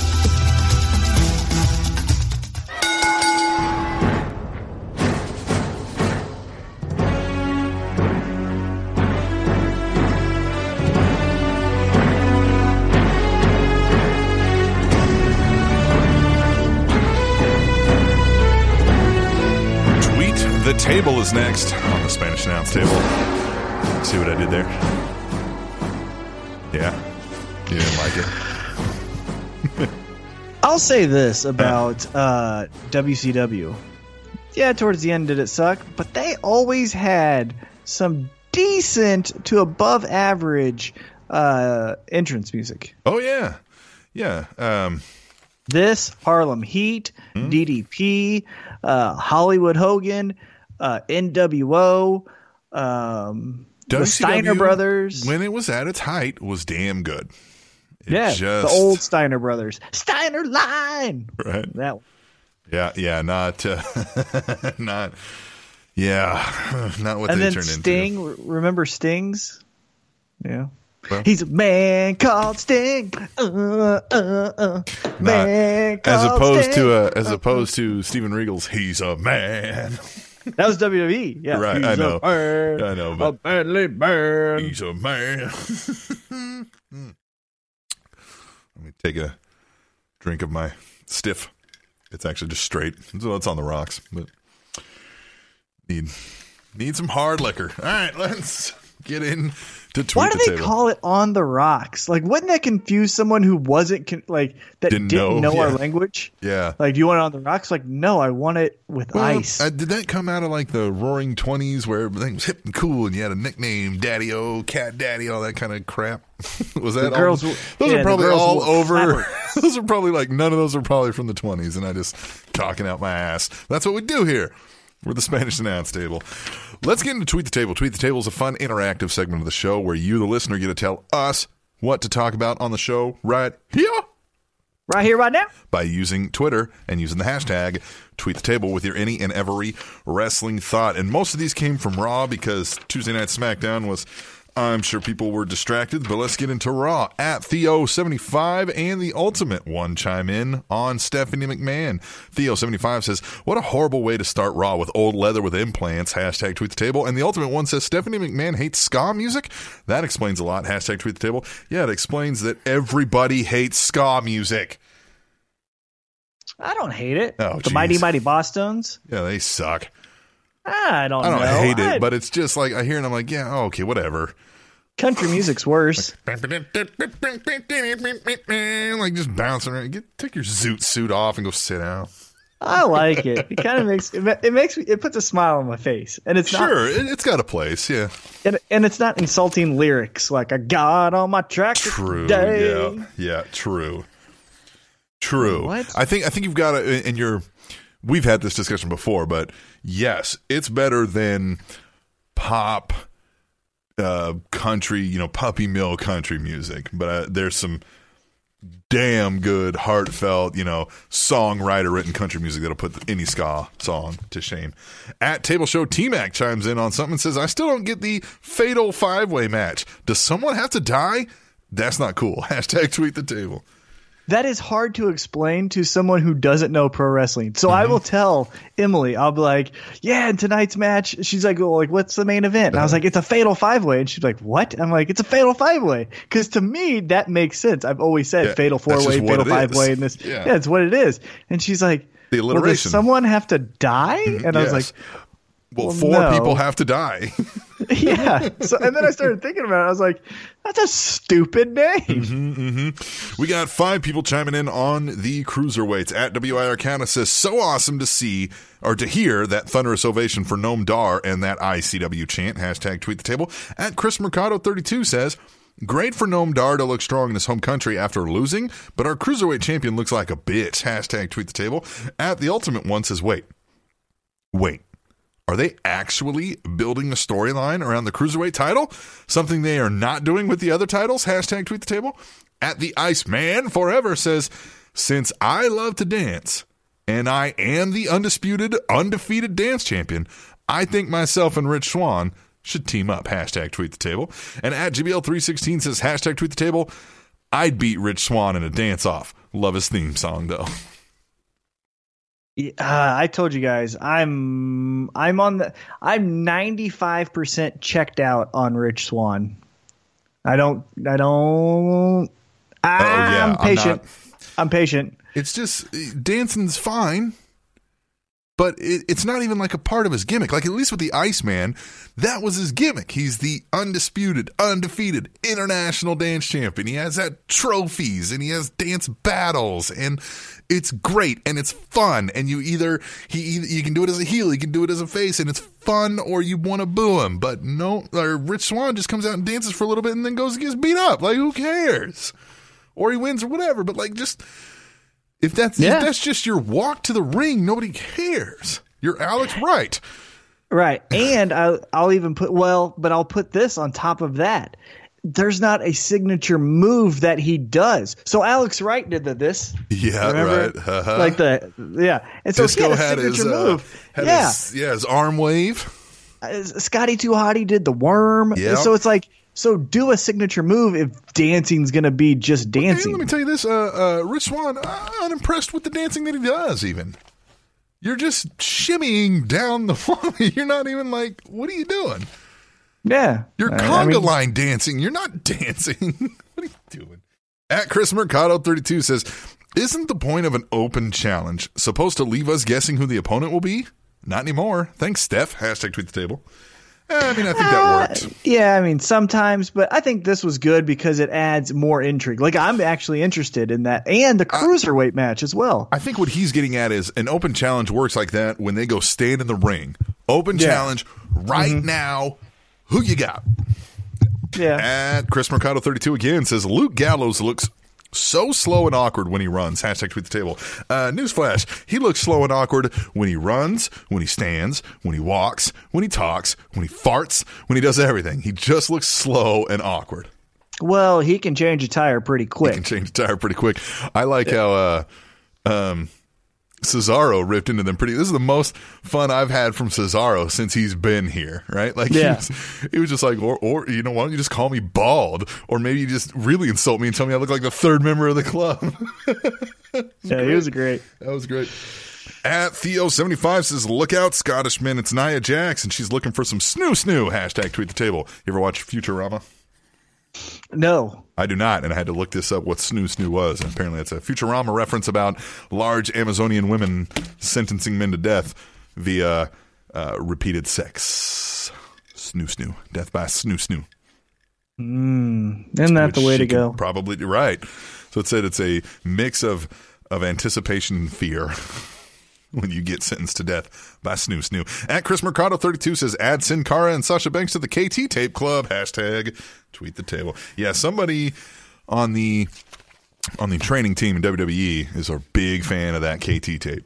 [SPEAKER 1] Table is next on the Spanish Announce Table. See what I did there? Yeah. You didn't like it?
[SPEAKER 2] I'll say this about uh, WCW. Yeah, towards the end did it suck, but they always had some decent to above average uh, entrance music.
[SPEAKER 1] Oh, yeah. Yeah. Um,
[SPEAKER 2] This Harlem Heat,
[SPEAKER 1] Hmm?
[SPEAKER 2] DDP, uh, Hollywood Hogan, uh, NWO, um, the Steiner Brothers.
[SPEAKER 1] when it was at its height, was damn good. It
[SPEAKER 2] yeah,
[SPEAKER 1] just-
[SPEAKER 2] the old Steiner Brothers. Steiner Line.
[SPEAKER 1] Right.
[SPEAKER 2] That one.
[SPEAKER 1] Yeah, yeah, not, uh, not, yeah, not what
[SPEAKER 2] and
[SPEAKER 1] they
[SPEAKER 2] then
[SPEAKER 1] turned
[SPEAKER 2] Sting.
[SPEAKER 1] into.
[SPEAKER 2] r- Remember Sting's? Yeah.
[SPEAKER 1] Well-
[SPEAKER 2] He's a man called Sting. Uh, uh, uh.
[SPEAKER 1] Not-
[SPEAKER 2] Man
[SPEAKER 1] as opposed
[SPEAKER 2] Sting.
[SPEAKER 1] to uh, as opposed to Steven Regal's "He's a Man."
[SPEAKER 2] that was WWE. Yeah,
[SPEAKER 1] Right,
[SPEAKER 2] He's
[SPEAKER 1] I
[SPEAKER 2] a
[SPEAKER 1] know.
[SPEAKER 2] man,
[SPEAKER 1] I know,
[SPEAKER 2] a
[SPEAKER 1] but-
[SPEAKER 2] manly man.
[SPEAKER 1] He's a man. Hmm. Let me take a drink of my stiff. It's actually just straight, so it's on the rocks. But need need some hard liquor. All right, let's get in to tweet
[SPEAKER 2] Why do
[SPEAKER 1] the
[SPEAKER 2] they
[SPEAKER 1] table.
[SPEAKER 2] call it on the rocks? Like, wouldn't that confuse someone who wasn't con- like that
[SPEAKER 1] Didn't
[SPEAKER 2] didn't,
[SPEAKER 1] know,
[SPEAKER 2] know, our language?
[SPEAKER 1] yeah.
[SPEAKER 2] Like, do you want it on the rocks? Like, no, I want it with
[SPEAKER 1] Well,
[SPEAKER 2] ice.
[SPEAKER 1] uh, did that come out of like the Roaring Twenties, where everything was hip and cool, and you had a nickname, Daddy O, Cat Daddy, all that kind of crap? was that
[SPEAKER 2] The
[SPEAKER 1] all-
[SPEAKER 2] girls
[SPEAKER 1] those
[SPEAKER 2] yeah,
[SPEAKER 1] are probably all over. those are probably like none of those are probably from the twenties, and I just talking out my ass. That's what we do here. We're the Spanish announce table. Let's get into Tweet the Table. Tweet the Table is a fun, interactive segment of the show where you, the listener, get to tell us what to talk about on the show right here
[SPEAKER 2] right here, right now.
[SPEAKER 1] by using Twitter and using the hashtag tweet the table with your any and every wrestling thought. And most of these came from Raw because Tuesday Night SmackDown was, I'm sure people were distracted, but let's get into Raw. At Theo75 and the Ultimate One chime in on Stephanie McMahon. Theo75 says, What a horrible way to start Raw with old leather with implants. Hashtag tweet the table. And the Ultimate One says, Stephanie McMahon hates ska music? That explains a lot. Hashtag tweet the table. Yeah, it explains that everybody hates ska music.
[SPEAKER 2] I don't hate it.
[SPEAKER 1] Oh,
[SPEAKER 2] the Mighty. Mighty Bosstones.
[SPEAKER 1] Yeah, they suck.
[SPEAKER 2] I don't.
[SPEAKER 1] I don't
[SPEAKER 2] know.
[SPEAKER 1] hate it,
[SPEAKER 2] I-
[SPEAKER 1] but it's just like I hear it. and I'm like, yeah, oh, okay, whatever.
[SPEAKER 2] country music's worse.
[SPEAKER 1] like just bouncing around. Get take your zoot suit off and go sit down.
[SPEAKER 2] I like it. It kind of makes it, it makes me it puts a smile on my face, and it's not
[SPEAKER 1] Sure, it, it's got a place. Yeah,
[SPEAKER 2] and, and it's not insulting lyrics like I got on my track."
[SPEAKER 1] true.
[SPEAKER 2] today.
[SPEAKER 1] Yeah, yeah, true. True.
[SPEAKER 2] What?
[SPEAKER 1] I think I think you've got it in you're. We've had this discussion before, but yes, it's better than pop, uh, country. You know, puppy mill country music. But uh, there's some damn good, heartfelt, you know, songwriter written country music that'll put any ska song to shame. At Table Show, T Mac chimes in on something and says, I still don't get the fatal five way match. Does someone have to die? That's not cool. Hashtag tweet the table.
[SPEAKER 2] That is hard to explain to someone who doesn't know pro wrestling. So I mm-hmm. will tell Emily, I'll be like, "Yeah, in tonight's match." She's like, "Well, like, what's the main event?" And I was like, "It's a fatal five way." And she's like, "What?" I'm like, "It's a fatal five way." Because to me, that makes sense. I've always said
[SPEAKER 1] Yeah,
[SPEAKER 2] fatal four way, fatal five way, and this.
[SPEAKER 1] Yeah.
[SPEAKER 2] Yeah. it's what it is. And she's like,
[SPEAKER 1] The
[SPEAKER 2] well, does someone have to die? Mm-hmm. And I was like,
[SPEAKER 1] Well,
[SPEAKER 2] Well,
[SPEAKER 1] four
[SPEAKER 2] no.
[SPEAKER 1] people have to die.
[SPEAKER 2] yeah. So and then I started thinking about it. I was like, that's a stupid name. Mm-hmm, mm-hmm.
[SPEAKER 1] we got five people chiming in on the cruiserweights. At WIR Counter says, so awesome to see or to hear that thunderous ovation for Noam Dar and that ICW chant. Hashtag tweet the table. At Chris Mercado 32 says, Great for Noam Dar to look strong in his home country after losing, but our cruiserweight champion looks like a bitch. Hashtag tweet the table. At the ultimate one says, wait, wait. Are they actually building a storyline around the cruiserweight title? Something they are not doing with the other titles? Hashtag tweet the table. At the Iceman Forever says, Since I love to dance and I am the undisputed, undefeated dance champion, I think myself and Rich Swann should team up. Hashtag tweet the table. And at GBL316 says, Hashtag tweet the table. I'd beat Rich Swann in a dance off. Love his theme song though.
[SPEAKER 2] Uh, I told you guys, I'm I'm on the I'm 95% checked out on Rich Swann. I don't I don't I'm
[SPEAKER 1] Oh, yeah, I'm
[SPEAKER 2] patient.
[SPEAKER 1] not-
[SPEAKER 2] I'm, patient.
[SPEAKER 1] It's just dancing's fine, but it, it's not even like a part of his gimmick. Like at least with the Iceman, that was his gimmick. He's the undisputed, undefeated international dance champion. He has that trophies and he has dance battles and it's great and it's fun. And you either he you can do it as a heel, you can do it as a face, and it's fun, or you want to boo him. But no, or Rich Swann just comes out and dances for a little bit and then goes and gets beat up. Like who cares? Or he wins or whatever. But like just if that's
[SPEAKER 2] Yeah.
[SPEAKER 1] if that's just your walk to the ring, nobody cares. You're Alex Wright.
[SPEAKER 2] Right. And I, I'll even put, well, but I'll put this on top of that. There's not a signature move that he does. So Alex Wright did the, this.
[SPEAKER 1] Yeah,
[SPEAKER 2] Remember?
[SPEAKER 1] right. Uh-huh.
[SPEAKER 2] Like the, yeah. And so
[SPEAKER 1] Disco
[SPEAKER 2] he had a
[SPEAKER 1] had
[SPEAKER 2] signature
[SPEAKER 1] his, uh,
[SPEAKER 2] move.
[SPEAKER 1] had
[SPEAKER 2] yeah.
[SPEAKER 1] his, yeah, his arm wave.
[SPEAKER 2] Uh, Scotty Too Hottie did the worm.
[SPEAKER 1] Yep.
[SPEAKER 2] So it's like, so do a signature move if dancing's going to be just dancing.
[SPEAKER 1] let me tell you this, uh, uh, Rich Swann, uh, unimpressed with the dancing that he does. Even you're just shimmying down the floor. You're not even like, what are you doing?
[SPEAKER 2] yeah.
[SPEAKER 1] You're conga
[SPEAKER 2] I mean,
[SPEAKER 1] line dancing. You're not dancing. what are you doing? At Chris Mercado 32 says, Isn't the point of an open challenge supposed to leave us guessing who the opponent will be? Not anymore. Thanks, Steph. Hashtag tweet the table. Eh, I mean, I think that worked.
[SPEAKER 2] Yeah, I mean sometimes, but I think this was good because it adds more intrigue. Like I'm actually interested in that, and the cruiserweight match as well.
[SPEAKER 1] I think what he's getting at is an open challenge works like that when they go stand in the ring. Open
[SPEAKER 2] Yeah.
[SPEAKER 1] challenge right now. Who you got?
[SPEAKER 2] Yeah,
[SPEAKER 1] At Chris Mercado 32 again says Luke Gallows looks so slow and awkward when he runs. Hashtag tweet the table. Uh, newsflash. He looks slow and awkward when he runs, when he stands, when he walks, when he talks, when he farts, when he does everything. He just looks slow and awkward.
[SPEAKER 2] well, he can change a tire pretty quick.
[SPEAKER 1] He can change a tire pretty quick. I like how uh, um, Cesaro ripped into them pretty. This is the most fun I've had from Cesaro since he's been here, right? Like,
[SPEAKER 2] Yeah.
[SPEAKER 1] he, was, he was just like, or, or, you know, why don't you just call me bald? Or maybe you just really insult me and tell me I look like the third member of the club.
[SPEAKER 2] Yeah, he was great.
[SPEAKER 1] that was great. At Theo75 says, Look out, Scottish Scottishman. It's Nia Jax, and she's looking for some snoo snoo. Hashtag tweet the table. You ever watch Futurama?
[SPEAKER 2] No,
[SPEAKER 1] I do not, and I had to look this up what snoo snoo was. And apparently, it's a Futurama reference about large Amazonian women sentencing men to death via uh, repeated sex. Snoo snoo, death by snoo snoo.
[SPEAKER 2] isn't that the way to go?
[SPEAKER 1] Probably right. So it said it's a mix of of anticipation and fear. When you get sentenced to death by snoo snoo. At Chris Mercado 32 says, add Sin Cara and Sasha Banks to the KT tape club. Hashtag tweet the table. Yeah, somebody on the on the training team in WWE is a big fan of that KT tape.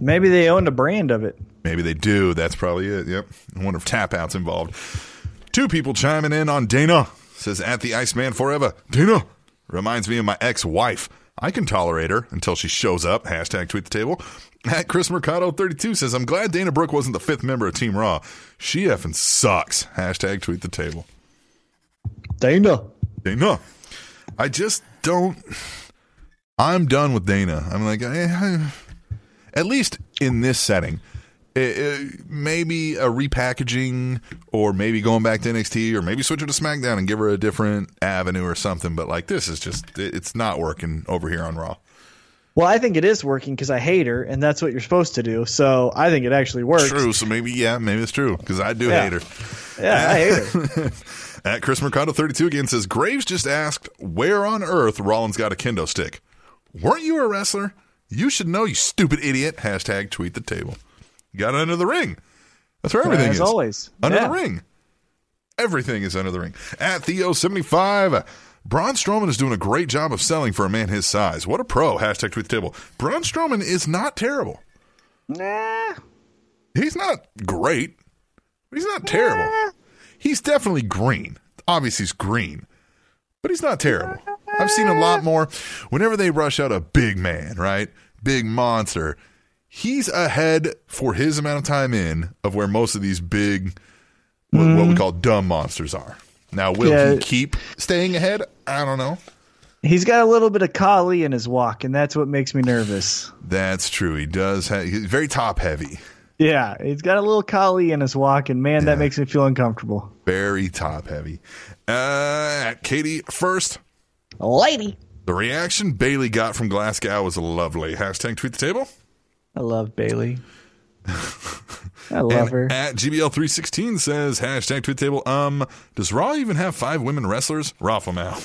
[SPEAKER 2] Maybe they owned a brand of it.
[SPEAKER 1] Maybe they do. That's probably it. Yep. I wonder if tap out's involved. Two people chiming in on Dana. Says at the Iceman forever. Dana reminds me of my ex-wife. I can tolerate her until she shows up. Hashtag tweet the table. At Chris Mercado 32 says, I'm glad Dana Brooke wasn't the fifth member of Team Raw. She effing sucks. Hashtag tweet the table.
[SPEAKER 2] Dana.
[SPEAKER 1] Dana. I just don't. I'm done with Dana. I'm like, eh, at least in this setting, eh, eh, maybe a repackaging or maybe going back to NXT or maybe switch her to SmackDown and give her a different avenue or something. But like, this is just, it- it's not working over here on Raw.
[SPEAKER 2] Well, I think it is working because I hate her, and that's what you're supposed to do. So I think it actually works.
[SPEAKER 1] True. So maybe, yeah, maybe it's true because I do
[SPEAKER 2] Yeah.
[SPEAKER 1] hate her.
[SPEAKER 2] Yeah, I hate her.
[SPEAKER 1] At Chris Mercado 32 again says Graves just asked where on earth Rollins got a kendo stick. Weren't you a wrestler? You should know, you stupid idiot. Hashtag tweet the table. You got it under the ring. That's where everything
[SPEAKER 2] As
[SPEAKER 1] is.
[SPEAKER 2] always.
[SPEAKER 1] Under
[SPEAKER 2] Yeah.
[SPEAKER 1] the ring. Everything is under the ring. At Theo75, Braun Strowman is doing a great job of selling for a man his size. What a pro. Hashtag tweet the table. Braun Strowman is not terrible.
[SPEAKER 2] Nah.
[SPEAKER 1] He's not great. He's not terrible. He's definitely green. Obviously, he's green, but he's not terrible. I've seen a lot more. Whenever they rush out a big man, right? Big monster, he's ahead for his amount of time in of where most of these big, what, what we mm-hmm. call dumb monsters are. Now, will
[SPEAKER 2] Yeah.
[SPEAKER 1] he keep staying ahead? I don't know.
[SPEAKER 2] He's got a little bit of Khali in his walk, and that's what makes me nervous.
[SPEAKER 1] That's true. He does. Have, he's very top heavy.
[SPEAKER 2] Yeah, he's got a little Khali in his walk, and man, that makes me feel uncomfortable.
[SPEAKER 1] Very top heavy. Uh, Katie first.
[SPEAKER 2] Lady.
[SPEAKER 1] The reaction Bayley got from Glasgow was lovely. Hashtag tweet the table.
[SPEAKER 2] I love Bayley. I love
[SPEAKER 1] And
[SPEAKER 2] her.
[SPEAKER 1] at GBL316 says, hashtag tweet table, um, does Raw even have five women wrestlers? Rafa Mal.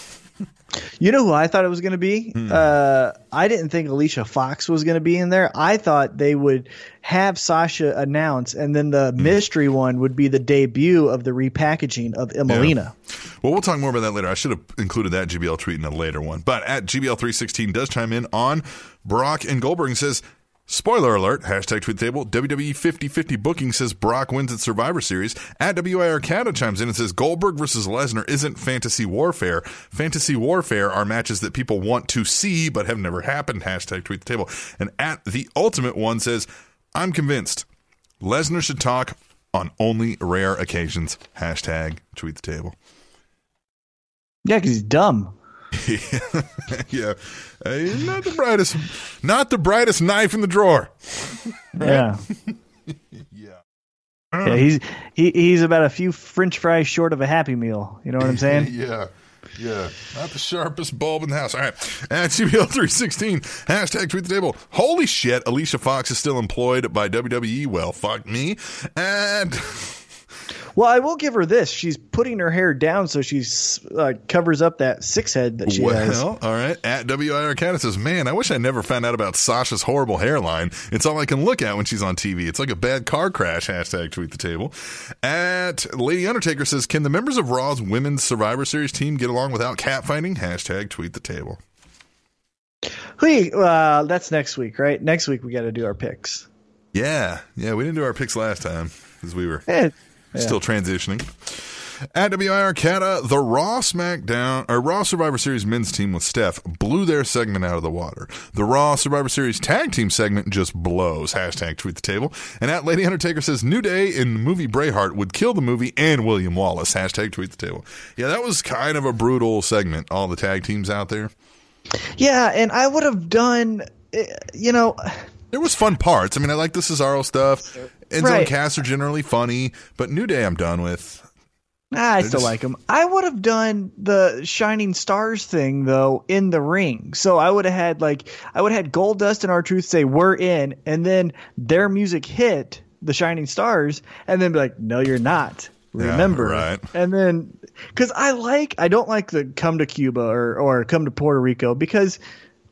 [SPEAKER 2] You know who I thought it was going to be?
[SPEAKER 1] Hmm.
[SPEAKER 2] Uh, I didn't think Alicia Fox was going to be in there. I thought they would have Sasha announce, and then the
[SPEAKER 1] Hmm.
[SPEAKER 2] mystery one would be the debut of the repackaging of Emmalina.
[SPEAKER 1] Well, we'll talk more about that later. I should have included that GBL tweet in a later one. But at GBL316 does chime in on Brock and Goldberg and says, Spoiler alert, hashtag tweet table. WWE 50-50 booking says Brock wins at Survivor Series. At WIR Canada chimes in and says Goldberg versus Lesnar isn't fantasy warfare. Fantasy warfare are matches that people want to see but have never happened. Hashtag tweet the table. And at the ultimate one says, I'm convinced Lesnar should talk on only rare occasions. Hashtag tweet the table.
[SPEAKER 2] Yeah, because he's dumb.
[SPEAKER 1] yeah, Uh, not the brightest, not the brightest knife in the drawer.
[SPEAKER 2] Yeah.
[SPEAKER 1] Yeah,
[SPEAKER 2] yeah, he's he, he's about a few French fries short of a Happy Meal. You know what I'm saying?
[SPEAKER 1] yeah, yeah. Not the sharpest bulb in the house. All right, at GBL three sixteen hashtag tweet the table. Holy shit, Alicia Fox is still employed by WWE. Well, fuck me. And
[SPEAKER 2] Well, I will give her this. She's putting her hair down so she's uh, covers up that six head that she has.
[SPEAKER 1] well, all right. At WIR Canada says, man, I wish I never found out about Sasha's horrible hairline. It's all I can look at when she's on TV. It's like a bad car crash. Hashtag tweet the table. At Lady Undertaker says, can the members of Raw's Women's Survivor Series team get along without catfighting? Hashtag tweet the table.
[SPEAKER 2] You- uh, that's next week, right? Next week we got to do our picks.
[SPEAKER 1] Yeah. Yeah. We didn't do our picks last time because we were
[SPEAKER 2] Eh,
[SPEAKER 1] still transitioning. At WIR Canada, the Raw SmackDown or Raw Survivor Series men's team with Steph blew their segment out of the water. The Raw Survivor Series tag team segment just blows. Hashtag tweet the table. And at Lady Undertaker says New Day in the movie Braveheart would kill the movie and William Wallace. Hashtag tweet the table. Yeah, that was kind of a brutal segment. All the tag teams out there.
[SPEAKER 2] yeah, and I would have done, eh, you know,
[SPEAKER 1] There was fun parts. I mean, I like the Cesaro stuff. And
[SPEAKER 2] Right.
[SPEAKER 1] Cass are generally funny, but New Day I'm done with.
[SPEAKER 2] Ah, I still
[SPEAKER 1] just-
[SPEAKER 2] like them. I would have done the Shining Stars thing though in the ring. So I would have had like I would have had Goldust and R-Truth say we're in, and then their music hit the Shining Stars, and then be like, no, you're not.
[SPEAKER 1] Yeah,
[SPEAKER 2] Remember,
[SPEAKER 1] right.
[SPEAKER 2] And then because I like I don't like the come to Cuba or or come to Puerto Rico because.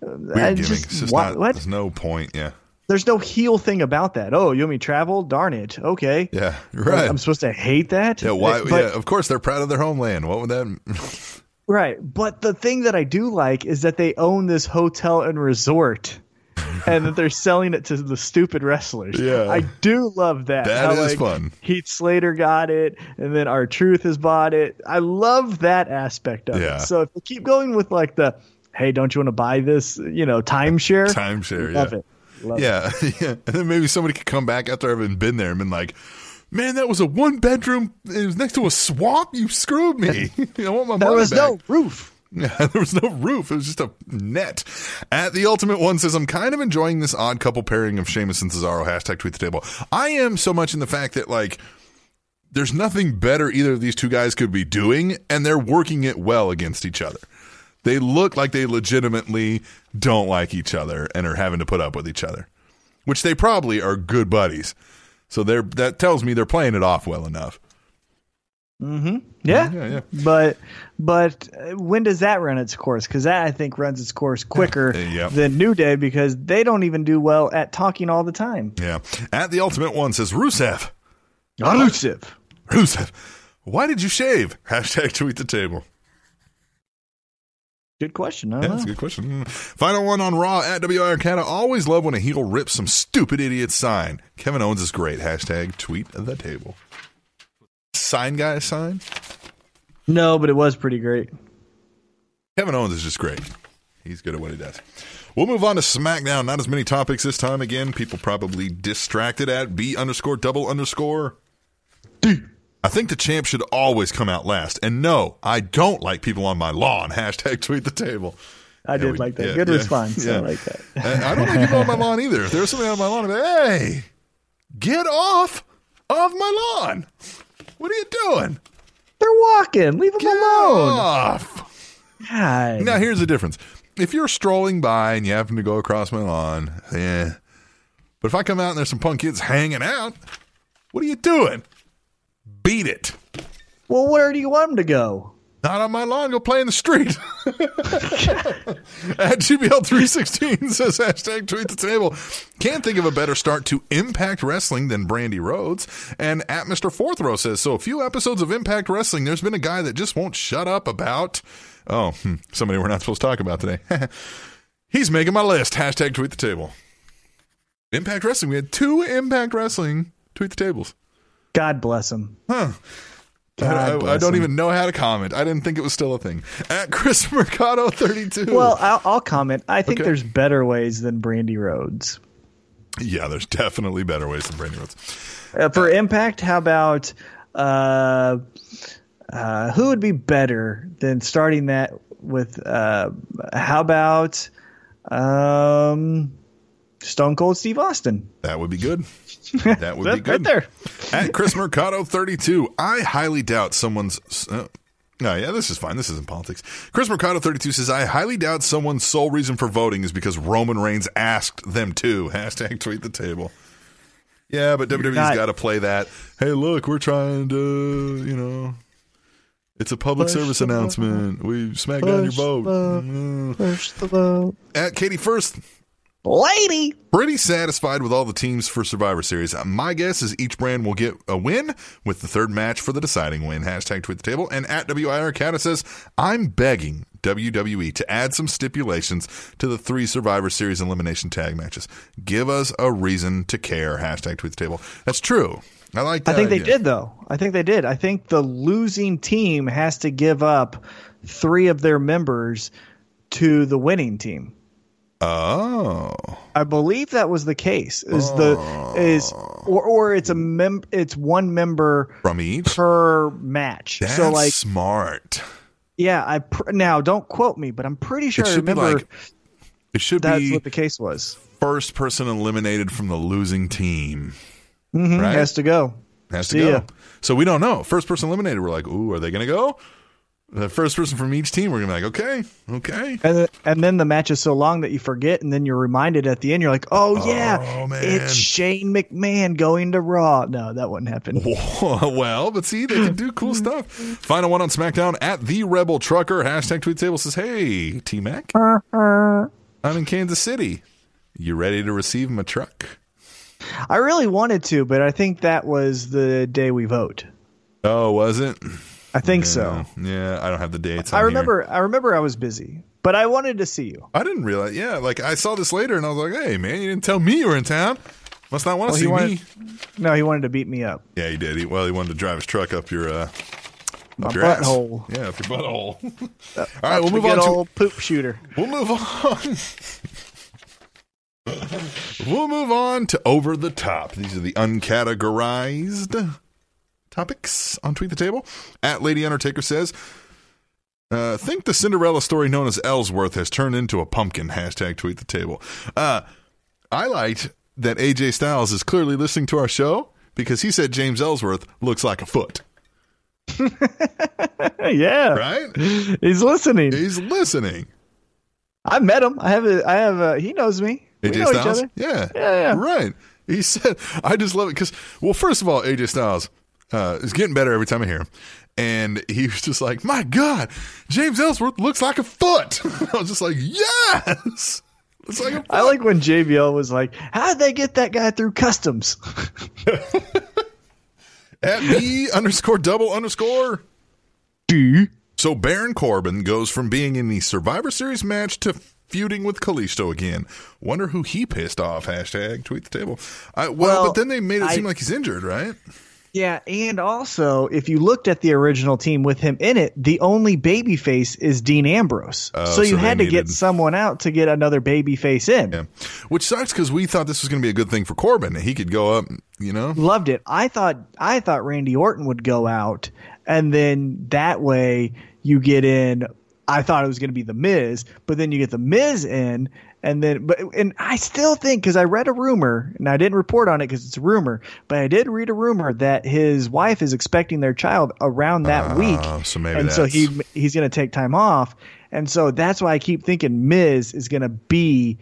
[SPEAKER 1] Weird
[SPEAKER 2] I
[SPEAKER 1] gimmick.
[SPEAKER 2] just,
[SPEAKER 1] it's just
[SPEAKER 2] what,
[SPEAKER 1] not.
[SPEAKER 2] what?
[SPEAKER 1] There's no point. Yeah.
[SPEAKER 2] There's no heel thing about that. Oh, you want me to travel? Darn it. Okay.
[SPEAKER 1] Yeah. Right.
[SPEAKER 2] I'm supposed to hate that.
[SPEAKER 1] Yeah, why?
[SPEAKER 2] But-
[SPEAKER 1] yeah, of course they're proud of their homeland. What would that?
[SPEAKER 2] Right. But the thing that I do like is that they own this hotel and resort and that they're selling it to the stupid wrestlers.
[SPEAKER 1] Yeah.
[SPEAKER 2] I do love that.
[SPEAKER 1] That
[SPEAKER 2] How,
[SPEAKER 1] is
[SPEAKER 2] like,
[SPEAKER 1] fun.
[SPEAKER 2] Heath Slater got it and then R-Truth has bought it. I love that aspect of
[SPEAKER 1] Yeah.
[SPEAKER 2] it. So if they keep going with like the hey, don't you want to buy this, you know, timeshare?
[SPEAKER 1] Timeshare,
[SPEAKER 2] Love
[SPEAKER 1] yeah.
[SPEAKER 2] it. Love it.
[SPEAKER 1] yeah, yeah. And then maybe somebody could come back after having been there and been like, "Man, that was a one bedroom. It was next to a swamp. You screwed me. I want my
[SPEAKER 2] There
[SPEAKER 1] money
[SPEAKER 2] was
[SPEAKER 1] back."
[SPEAKER 2] no roof.
[SPEAKER 1] Yeah, there was no roof. It was just a net. At the ultimate one says, I'm kind of enjoying this odd couple pairing of Sheamus and Cesaro. Hashtag tweet the table. I am so much in the fact that like there's nothing better either of these two guys could be doing, and they're working it well against each other. They look like they legitimately don't like each other and are having to put up with each other, which they probably are good buddies. So they're that tells me they're playing it off well enough.
[SPEAKER 2] Yeah.
[SPEAKER 1] Yeah, yeah.
[SPEAKER 2] But but uh, when does that run its course? Because that I think runs its course quicker
[SPEAKER 1] Yeah.
[SPEAKER 2] than New Day because they don't even do well at talking all the time.
[SPEAKER 1] Yeah. At the ultimate one says Rusev.
[SPEAKER 2] Rusev.
[SPEAKER 1] Rusev, why did you shave? Hashtag tweet the table.
[SPEAKER 2] Good question.
[SPEAKER 1] Yeah, that's a good question. Hmm. Final one on Raw at WIR Canada. Always love when a heel rips some stupid idiot sign. Kevin Owens is great. Hashtag tweet the table. Sign guy sign?
[SPEAKER 2] No, but it was pretty great.
[SPEAKER 1] Kevin Owens is just great. He's good at what he does. We'll move on to SmackDown. Not as many topics this time. Again, people probably distracted at B underscore double underscore. I think the champ should always come out last. And no, I don't like people on my lawn. Hashtag tweet the table.
[SPEAKER 2] I
[SPEAKER 1] Yeah,
[SPEAKER 2] did
[SPEAKER 1] we-
[SPEAKER 2] like that.
[SPEAKER 1] yeah,
[SPEAKER 2] Good
[SPEAKER 1] yeah,
[SPEAKER 2] response.
[SPEAKER 1] yeah.
[SPEAKER 2] I like that.
[SPEAKER 1] I don't like people on my lawn either. If there's somebody on my lawn, I'm like, hey, get off of my lawn. What are you doing?
[SPEAKER 2] They're walking. Leave them
[SPEAKER 1] Get
[SPEAKER 2] alone.
[SPEAKER 1] off.
[SPEAKER 2] God.
[SPEAKER 1] Now, here's the difference. If you're strolling by and you happen to go across my lawn, eh, But if I come out and there's some punk kids hanging out, what are you doing? Beat it.
[SPEAKER 2] Well, where do you want him to go?
[SPEAKER 1] Not on my lawn. Go play in the street. At GBL316 says hashtag tweet the table. Can't think of a better start to Impact Wrestling than Brandi Rhodes. And at Mr. Fourth Row says, so a few episodes of Impact Wrestling, there's been a guy that just won't shut up about, oh, hmm, somebody we're not supposed to talk about today. He's making my list. Hashtag tweet the table. Impact Wrestling. We had two Impact Wrestling tweet the tables.
[SPEAKER 2] God bless him.
[SPEAKER 1] Huh. I, I- don't
[SPEAKER 2] him.
[SPEAKER 1] even know how to comment. I didn't think it was still a thing. At Chris Mercado 32.
[SPEAKER 2] Well, I'll, I'll comment. I think
[SPEAKER 1] Okay.
[SPEAKER 2] there's better ways than Brandi Rhodes.
[SPEAKER 1] yeah, there's definitely better ways than Brandi Rhodes.
[SPEAKER 2] Uh, for Impact, how about uh, uh, who would be better than starting that with? Uh, how about um, Stone Cold Steve Austin?
[SPEAKER 1] That would be good. That would be
[SPEAKER 2] Right
[SPEAKER 1] good.
[SPEAKER 2] there.
[SPEAKER 1] At Chris Mercado 32, I highly doubt someone's. Uh, no, yeah, this is fine. This isn't politics. Chris Mercado 32 says, I highly doubt someone's sole reason for voting is because Roman Reigns asked them to. Hashtag tweet the table. Yeah, but WWE's
[SPEAKER 2] not-
[SPEAKER 1] got to play that. Hey, look, we're trying to, you know, it's a public
[SPEAKER 2] Push
[SPEAKER 1] service
[SPEAKER 2] the vote.
[SPEAKER 1] announcement. We smack down your vote.
[SPEAKER 2] vote.
[SPEAKER 1] Mm.
[SPEAKER 2] Push the vote,
[SPEAKER 1] At Katie First,
[SPEAKER 2] lady.
[SPEAKER 1] pretty satisfied with all the teams for Survivor Series. My guess is each brand will get a win with the third match for the deciding win. Hashtag tweet the table. And at WIR Cata says, I'm begging WWE to add some stipulations to the three Survivor Series elimination tag matches. Give us a reason to care. Hashtag tweet the table. That's true. I like that.
[SPEAKER 2] I
[SPEAKER 1] that.
[SPEAKER 2] think they did though. I think they did. I think the losing team has to give up three of their members to the winning team.
[SPEAKER 1] Oh.
[SPEAKER 2] I believe that was the case. Is the is or or it's a mem it's one member
[SPEAKER 1] From each?
[SPEAKER 2] per match.
[SPEAKER 1] That's
[SPEAKER 2] so like
[SPEAKER 1] smart.
[SPEAKER 2] yeah, I pr- now don't quote me, but I'm pretty sure
[SPEAKER 1] It
[SPEAKER 2] I
[SPEAKER 1] should be
[SPEAKER 2] remember
[SPEAKER 1] like, it should
[SPEAKER 2] that's
[SPEAKER 1] be
[SPEAKER 2] what the case was.
[SPEAKER 1] first person eliminated from the losing team.
[SPEAKER 2] Mhm,
[SPEAKER 1] Right?
[SPEAKER 2] Has to go.
[SPEAKER 1] Has to
[SPEAKER 2] See
[SPEAKER 1] go.
[SPEAKER 2] ya.
[SPEAKER 1] So we don't know. First person eliminated. We're like, ooh, are they going to go? The first person from each team, we're going to be like, okay, okay.
[SPEAKER 2] And then, and then the match is so long that you forget, and then you're reminded at the end. You're like, "Oh, oh yeah,
[SPEAKER 1] Oh, man.
[SPEAKER 2] it's Shane McMahon going to Raw." No, that wouldn't happen.
[SPEAKER 1] well, but see, they can do cool stuff. Final one on SmackDown at the Rebel Trucker. Hashtag tweet table says, hey, T Mac, uh-huh. I'm in Kansas City. You ready to receive my truck?
[SPEAKER 2] I really wanted to, but I think that was the day we vote.
[SPEAKER 1] Oh, was it?
[SPEAKER 2] I think so.
[SPEAKER 1] Yeah, I don't have the dates.
[SPEAKER 2] I
[SPEAKER 1] on here.
[SPEAKER 2] remember. I remember I was busy, but I wanted to see you.
[SPEAKER 1] I didn't realize. Yeah, like I saw this later, and I was like, "Hey, man, you didn't tell me you were in town. Must not want to
[SPEAKER 2] Well,
[SPEAKER 1] see
[SPEAKER 2] wanted-
[SPEAKER 1] me."
[SPEAKER 2] No, he wanted to beat me up.
[SPEAKER 1] Yeah, he did. He, well, he wanted to drive his truck up your uh,
[SPEAKER 2] My
[SPEAKER 1] up your ass.
[SPEAKER 2] butthole.
[SPEAKER 1] Yeah, up your butthole. All right, we'll move on to
[SPEAKER 2] poop shooter.
[SPEAKER 1] we'll move on. we'll move on to over the top. These are the uncategorized topics on tweet the table. At Lady Undertaker says. Uh, think the Cinderella story known as Ellsworth has turned into a pumpkin. Hashtag tweet the table. Uh, I liked that AJ Styles is clearly listening to our show because he said James Ellsworth looks like a foot.
[SPEAKER 2] yeah,
[SPEAKER 1] Right?
[SPEAKER 2] he's listening.
[SPEAKER 1] He's listening.
[SPEAKER 2] I met him. I have. A, I have. A, he knows me. We
[SPEAKER 1] AJ
[SPEAKER 2] know each
[SPEAKER 1] Styles?
[SPEAKER 2] other.
[SPEAKER 1] Yeah.
[SPEAKER 2] Yeah, yeah.
[SPEAKER 1] Right. He said, I just love it because, well, first of all, AJ Styles uh, is getting better every time I hear him. And he was just like, my God, James Ellsworth looks like a foot. I was just like, yes. Looks like a foot.
[SPEAKER 2] I like when JBL was like, "How did they get that guy through customs?"
[SPEAKER 1] At B underscore double underscore.
[SPEAKER 2] D.
[SPEAKER 1] So Baron Corbin goes from being in the Survivor Series match to feuding with Kalisto again. Wonder who he pissed off. Hashtag tweet the table. I, well,
[SPEAKER 2] Well,
[SPEAKER 1] but then they made it
[SPEAKER 2] I-
[SPEAKER 1] seem like he's injured, right?
[SPEAKER 2] Yeah, and also if you looked at the original team with him in it, the only baby face is Dean Ambrose.
[SPEAKER 1] Oh,
[SPEAKER 2] so
[SPEAKER 1] so
[SPEAKER 2] you
[SPEAKER 1] they
[SPEAKER 2] had to get someone out to get another baby face in.
[SPEAKER 1] Yeah. Which sucks because we thought this was going to be a good thing for Corbin. He could go up, you know?
[SPEAKER 2] Loved it. I thought I thought Randy Orton would go out, and then that way you get in. I thought it was going to be the Miz, but then you get the Miz in, and then but and I still think because I read a rumor and I didn't report on it because it's a rumor, but I did read a rumor that his wife is expecting their child around that ah, week,
[SPEAKER 1] Oh, so maybe
[SPEAKER 2] and so he he's going to take time off, and so that's why I keep thinking Miz is going to be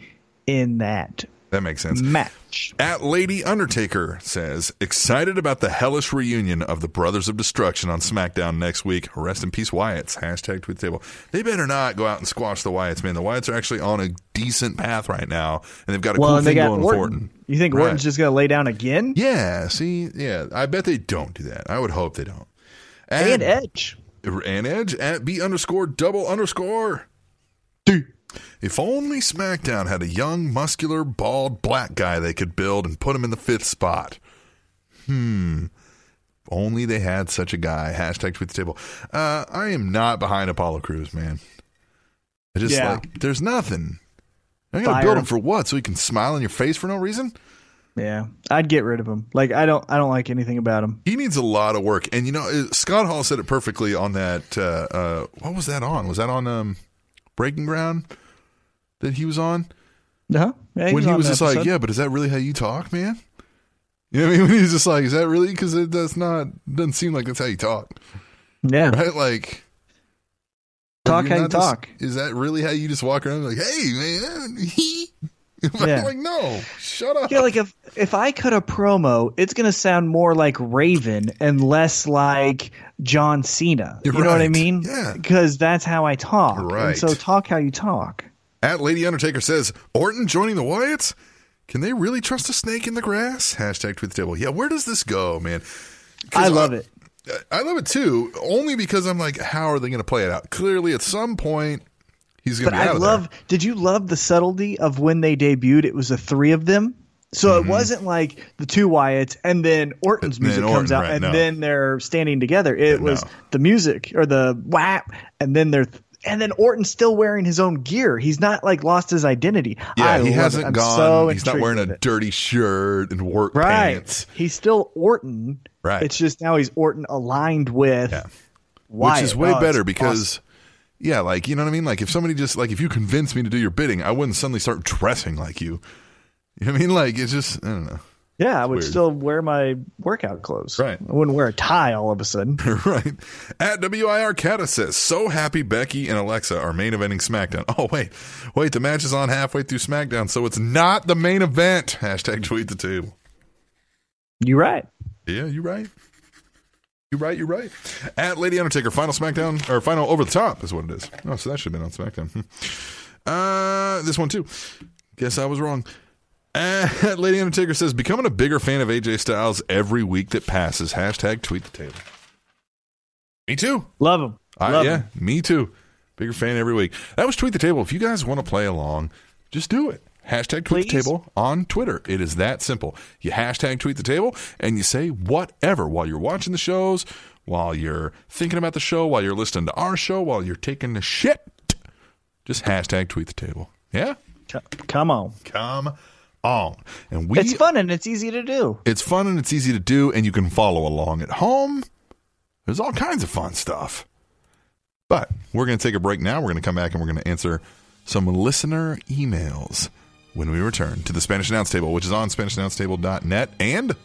[SPEAKER 2] in that
[SPEAKER 1] That makes sense.
[SPEAKER 2] match.
[SPEAKER 1] At Lady Undertaker says, excited about the hellish reunion of the Brothers of Destruction on SmackDown next week. Rest in peace, Wyatts. Hashtag tweet the table. They better not go out and squash the Wyatts, man. The Wyatts are actually on a decent path right now, and they've got a
[SPEAKER 2] Well,
[SPEAKER 1] cool thing
[SPEAKER 2] got
[SPEAKER 1] going
[SPEAKER 2] Orton. You think
[SPEAKER 1] Right.
[SPEAKER 2] Orton's just going to lay down again?
[SPEAKER 1] Yeah, see, yeah. I bet they don't do that. I would hope they don't. At-
[SPEAKER 2] And Edge.
[SPEAKER 1] and Edge at B underscore double underscore. If only SmackDown had a young, muscular, bald, black guy they could build and put him in the fifth spot. Hmm. If only they had such a guy. Hashtag tweet the table. Uh, I am not behind Apollo Crews, man. I just
[SPEAKER 2] Yeah.
[SPEAKER 1] like, there's nothing. I'm going to
[SPEAKER 2] Fire
[SPEAKER 1] build
[SPEAKER 2] him.
[SPEAKER 1] him for what? So he can smile in your face for no reason?
[SPEAKER 2] Yeah, I'd get rid of him. Like I don't, I don't like anything about him.
[SPEAKER 1] He needs a lot of work. And you know, uh, Scott Hall said it perfectly on that. Uh, uh, what was that on? Was that on um, Breaking Ground that he was on?
[SPEAKER 2] No, yeah,
[SPEAKER 1] when he
[SPEAKER 2] on
[SPEAKER 1] was
[SPEAKER 2] the
[SPEAKER 1] just like, "Yeah, but is that really how you talk, man?" You know what I mean? When he's just like, "Is that really?" Because it does not doesn't seem like that's how you talk,
[SPEAKER 2] yeah,
[SPEAKER 1] right? Like,
[SPEAKER 2] talk how you
[SPEAKER 1] not just-
[SPEAKER 2] talk.
[SPEAKER 1] is that really how you just walk around like, "Hey, man"?
[SPEAKER 2] Yeah.
[SPEAKER 1] like, no, shut up.
[SPEAKER 2] Yeah, like if if I cut a promo, it's gonna sound more like Raven and less like John Cena.
[SPEAKER 1] You're
[SPEAKER 2] you know what I
[SPEAKER 1] right.
[SPEAKER 2] mean?
[SPEAKER 1] Yeah.
[SPEAKER 2] Because that's how I talk.
[SPEAKER 1] You're
[SPEAKER 2] And
[SPEAKER 1] right.
[SPEAKER 2] so talk how you talk.
[SPEAKER 1] At Lady Undertaker says, Orton joining the Wyatts? Can they really trust a snake in the grass? Hashtag tweet the table. Yeah, where does this go, man?
[SPEAKER 2] I love it.
[SPEAKER 1] I love it too, only because I'm like, how are they going to play it out? Clearly, at some point, he's going
[SPEAKER 2] But
[SPEAKER 1] to be out
[SPEAKER 2] I love. Did you love the subtlety of when they debuted? It was the three of them. So it mm-hmm. wasn't like the two Wyatts and then Orton's
[SPEAKER 1] And then
[SPEAKER 2] music comes
[SPEAKER 1] Orton,
[SPEAKER 2] out
[SPEAKER 1] right,
[SPEAKER 2] and
[SPEAKER 1] no.
[SPEAKER 2] then they're standing together. It
[SPEAKER 1] No.
[SPEAKER 2] was the music or the whap and then they're and then Orton's still wearing his own gear. He's not like lost his identity.
[SPEAKER 1] Yeah,
[SPEAKER 2] I
[SPEAKER 1] he hasn't gone.
[SPEAKER 2] so
[SPEAKER 1] he's not wearing a dirty shirt and work
[SPEAKER 2] right.
[SPEAKER 1] pants,
[SPEAKER 2] He's still Orton.
[SPEAKER 1] Right.
[SPEAKER 2] It's just now he's Orton aligned with
[SPEAKER 1] Yeah.
[SPEAKER 2] Wyatt.
[SPEAKER 1] which is way
[SPEAKER 2] Oh,
[SPEAKER 1] better because.
[SPEAKER 2] awesome.
[SPEAKER 1] Yeah, like you know what I mean. Like if somebody just like if you convince me to do your bidding, I wouldn't suddenly start dressing like you. You know what I mean? Like it's just I don't know.
[SPEAKER 2] yeah, I would
[SPEAKER 1] weird.
[SPEAKER 2] still wear my workout clothes.
[SPEAKER 1] Right.
[SPEAKER 2] I wouldn't wear a tie all of a sudden.
[SPEAKER 1] right. At WIR Cata says, so happy Becky and Alexa are main eventing SmackDown. Oh, wait. Wait, the match is on halfway through SmackDown, so it's not the main event. Hashtag tweet the table.
[SPEAKER 2] You're right.
[SPEAKER 1] Yeah, you right. You right, You're right. At Lady Undertaker, final SmackDown, or final Over the Top is what it is. Oh, so that should have been on SmackDown. Hmm. Uh, this one too. Guess I was wrong. At Lady Undertaker says, becoming a bigger fan of AJ Styles every week that passes. Hashtag tweet the table. Me too.
[SPEAKER 2] Love him.
[SPEAKER 1] I,
[SPEAKER 2] Love
[SPEAKER 1] yeah,
[SPEAKER 2] him.
[SPEAKER 1] me too. Bigger fan every week. That was Tweet the Table. If you guys want to play along, just do it. Hashtag Tweet the Table on Twitter. It is that simple. You hashtag Tweet the Table and you say whatever while you're watching the shows, while you're thinking about the show, while you're listening to our show, while you're taking the shit. Just hashtag Tweet the Table. Yeah?
[SPEAKER 2] Come on.
[SPEAKER 1] Come on. And we
[SPEAKER 2] It's fun and it's easy to do.
[SPEAKER 1] it's fun and it's easy to do, and you can follow along at home. There's all kinds of fun stuff. But we're going to take a break now. We're going to come back and we're going to answer some listener emails when we return to the Spanish Announce Table, which is on SpanishAnnounceTable.net. And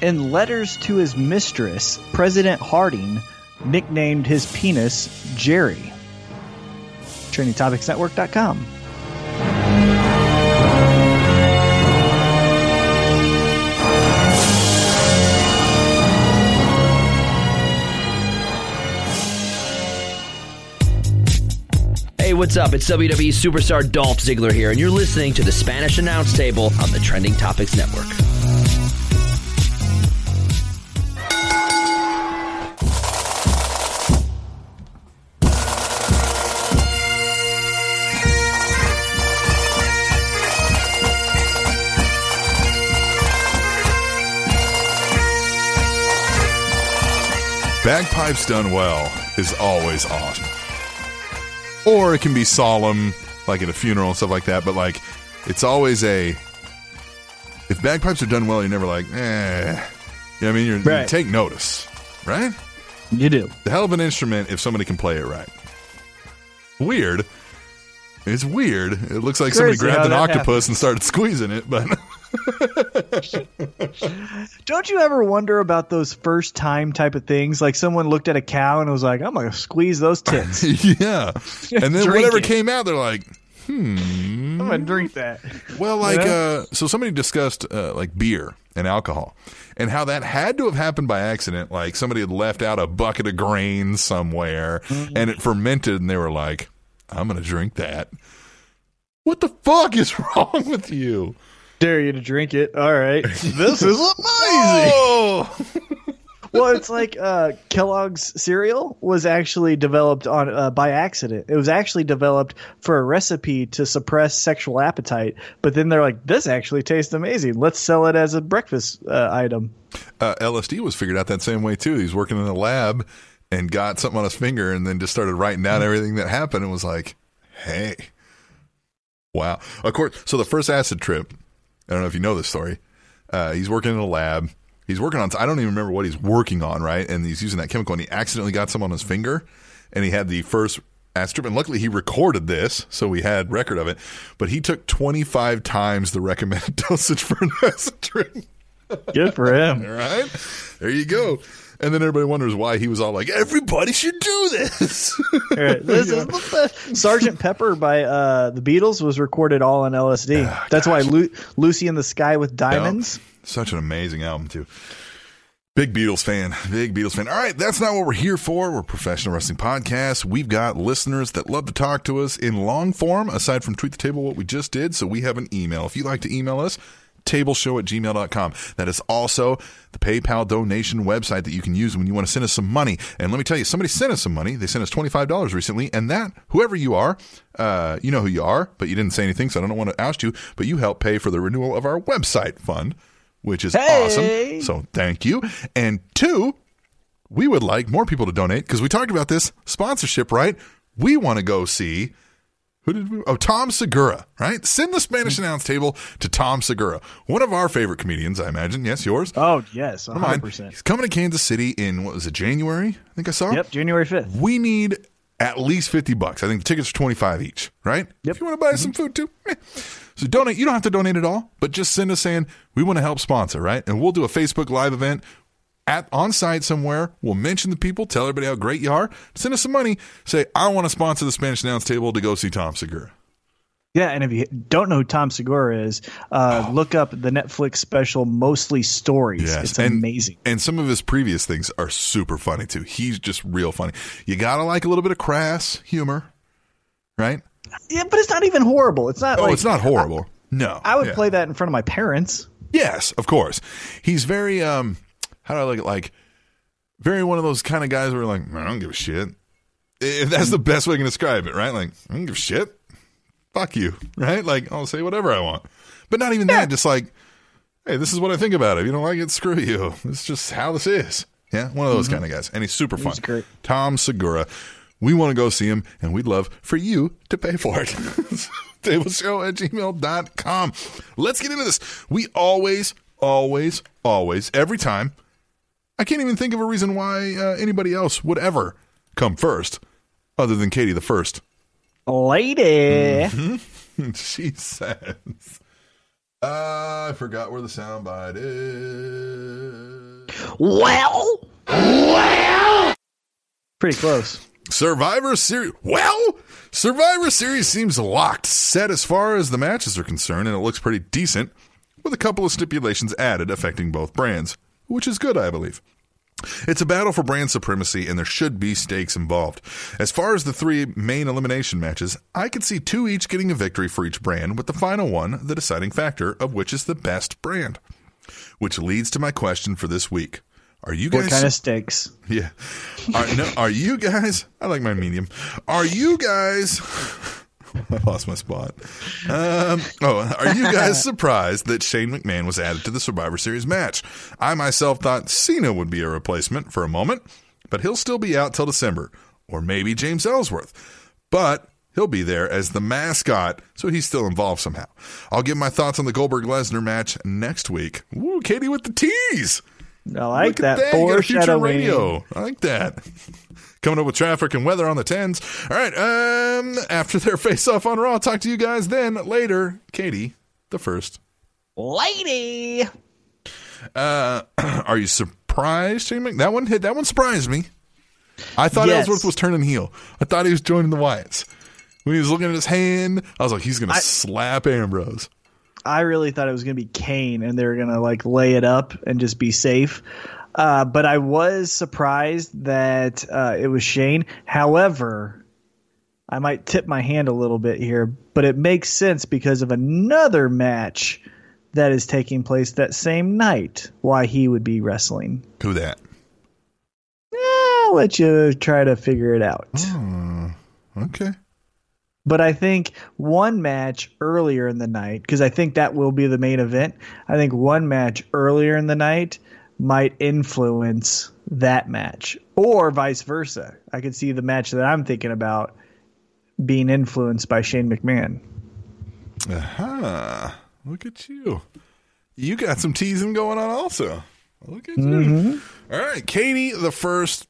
[SPEAKER 2] In letters to his mistress, President Harding nicknamed his penis Jerry.
[SPEAKER 4] TrendingTopicsNetwork.com. what's up? It's WWE superstar Dolph Ziggler here, and you're listening to the Spanish Announce Table on the Trending Topics Network.
[SPEAKER 1] bagpipes done well is always awesome. Or it can be solemn, like at a funeral and stuff like that, but like it's always a. If bagpipes are done well, you're never like, eh. You know what I mean? You're, You take notice, right?
[SPEAKER 2] You do.
[SPEAKER 1] The hell of an instrument if somebody can play it right. Weird. It's weird. It looks like somebody grabbed an octopus and started squeezing it, but
[SPEAKER 2] Don't you ever wonder about those first time type of things? Like someone looked at a cow and was like, I'm going to squeeze those tits.
[SPEAKER 1] yeah. And then whatever
[SPEAKER 2] it.
[SPEAKER 1] came out, they're like, "Hmm,
[SPEAKER 2] I'm gonna drink that.
[SPEAKER 1] Well, like,
[SPEAKER 2] Yeah.
[SPEAKER 1] uh, so somebody discussed uh, like beer and alcohol and how that had to have happened by accident. Like somebody had left out a bucket of grain somewhere
[SPEAKER 2] Mm-hmm.
[SPEAKER 1] and it fermented, and they were like, "I'm gonna drink that." What the fuck is wrong with you?
[SPEAKER 2] Dare you to drink it? All right. This is amazing.
[SPEAKER 1] Oh,
[SPEAKER 2] well, it's like uh, Kellogg's cereal was actually developed on uh, by accident. It was actually developed for a recipe to suppress sexual appetite, but then they're like, "This actually tastes amazing. Let's sell it as a breakfast uh, item."
[SPEAKER 1] uh, LSD was figured out that same way too. He's working in a lab and got something on his finger, and then just started writing down everything that happened, and was like, "Hey, wow." Of course. So the first acid trip. I don't know if you know this story. Uh, he's working in a lab. He's working on. I don't even remember what he's working on, right? And he's using that chemical, and he accidentally got some on his finger, and he had the first acid trip. And luckily, he recorded this, so we had record of it. But he took twenty five times the recommended dosage for an trip.
[SPEAKER 2] Good for him.
[SPEAKER 1] All right. There you go. And then everybody wonders why he was all like, everybody should do this.
[SPEAKER 2] Right, this is the best. Sergeant Pepper by uh, the Beatles was recorded all on LSD.
[SPEAKER 1] Ah,
[SPEAKER 2] That's why Lu- Lucy in the Sky with Diamonds.
[SPEAKER 1] Such an amazing album, too. Big Beatles fan. Big Beatles fan. All right, that's not what we're here for. We're a professional wrestling podcast. We've got listeners that love to talk to us in long form, aside from Tweet the Table, what we just did. So we have an email. If you'd like to email us, tableshow at gmail.com. That is also the PayPal donation website that you can use when you want to send us some money. And let me tell you, somebody sent us some money. They sent us $25 recently. And that, whoever you are, uh, you know who you are, but you didn't say anything, so I don't want to oust you, but you helped pay for the renewal of our website fund, which is
[SPEAKER 2] Hey!
[SPEAKER 1] awesome. So thank you. And two, we would like more people to donate because we talked about this sponsorship, right? We want to go see who did we? Oh, Tom Segura, right? Send the Spanish announce table to Tom Segura, one of our favorite comedians, I imagine. Yes, yours.
[SPEAKER 2] Oh yes, hundred percent.
[SPEAKER 1] He's coming to Kansas City in what was it, January? I think I saw.
[SPEAKER 2] Yep, January fifth.
[SPEAKER 1] We need at least fifty bucks. I think the tickets are twenty five each, right?
[SPEAKER 2] Yep.
[SPEAKER 1] If you want to buy some food too, eh. so donate. You don't have to donate at all, but just send us saying we want to help sponsor, right? And we'll do a Facebook Live event at on site somewhere. We'll mention the people, tell everybody how great you are. Send us some money. Say I want to sponsor the Spanish Announce Table to go see Tom Segura.
[SPEAKER 2] Yeah, and if you don't know who Tom Segura is, uh, look up the Netflix special "Mostly Stories." It's
[SPEAKER 1] and,
[SPEAKER 2] amazing.
[SPEAKER 1] And some of his previous things are super funny too. He's just real funny. You gotta like a little bit of crass humor, right?
[SPEAKER 2] Yeah, but it's not even horrible. It's not.
[SPEAKER 1] Oh,
[SPEAKER 2] like,
[SPEAKER 1] it's not horrible. no,
[SPEAKER 2] I would
[SPEAKER 1] Yeah.
[SPEAKER 2] play that in front of my parents.
[SPEAKER 1] Yes, of course. He's very um how do I look at like very one of those kind of guys where like, I don't give a shit. If that's the best way I can describe it, right? Like, I don't give a shit. Fuck you. Right? Like, I'll say whatever I want. But not even that, just like, hey, this is what I think about it. If you don't like it, screw you. It's just how this is. Yeah, one of those mm-hmm. kind of guys. And he's super fun.
[SPEAKER 2] great.
[SPEAKER 1] Tom Segura. We want to go see him, and we'd love for you to pay for it. Tableshow at gmail.com. Let's get into this. We always, always, always, every time, I can't even think of a reason why uh, anybody else would ever come first other than Katie the first.
[SPEAKER 2] Lady,
[SPEAKER 1] she says, uh, I forgot where the soundbite is.
[SPEAKER 2] Well, well, pretty close.
[SPEAKER 1] Survivor Series. Well, Survivor Series seems locked, set as far as the matches are concerned, and it looks pretty decent, with a couple of stipulations added affecting both brands, which is good, I believe. It's a battle for brand supremacy, and there should be stakes involved. As far as the three main elimination matches, I could see two each getting a victory for each brand, with the final one the deciding factor of which is the best brand. Which leads to my question for this week. Are you guys
[SPEAKER 2] What kind of stakes?
[SPEAKER 1] yeah. Are, no, are you guys? I like my medium. Are you guys? I lost my spot. Um, oh, are you guys surprised that Shane McMahon was added to the Survivor Series match? I myself thought Cena would be a replacement for a moment, but he'll still be out till December, or maybe James Ellsworth. But he'll be there as the mascot, so he's still involved somehow. I'll give my thoughts on the Goldberg Lesnar match next week. Woo, Katie with the tease.
[SPEAKER 2] I like
[SPEAKER 1] Look at
[SPEAKER 2] that,
[SPEAKER 1] You got a future
[SPEAKER 2] foreshadowing.
[SPEAKER 1] radio. I like that. Coming up with traffic and weather on the tens. All right. Um, after their face off on Raw, I'll talk to you guys then later. Katie, the first.
[SPEAKER 2] Lady.
[SPEAKER 1] Uh, are you surprised, Shane That one hit. That one surprised me. I thought
[SPEAKER 2] Yes.
[SPEAKER 1] Ellsworth was turning heel. I thought he was joining the Wyatts. when he was looking at his hand. I was like, he's gonna slap Ambrose.
[SPEAKER 2] I really thought it was going to be Kane and they were going to like lay it up and just be safe. Uh, but I was surprised that uh, it was Shane. However, I might tip my hand a little bit here, but it makes sense because of another match that is taking place that same night why he would be wrestling.
[SPEAKER 1] Who that?
[SPEAKER 2] I'll let you try to figure it out.
[SPEAKER 1] Okay.
[SPEAKER 2] But I think one match earlier in the night, because I think that will be the main event. I think one match earlier in the night might influence that match, or vice versa. I could see the match that I'm thinking about being influenced by Shane McMahon.
[SPEAKER 1] Aha. Look at you. You got some teasing going on also. Look at you. All right. Katie, the first.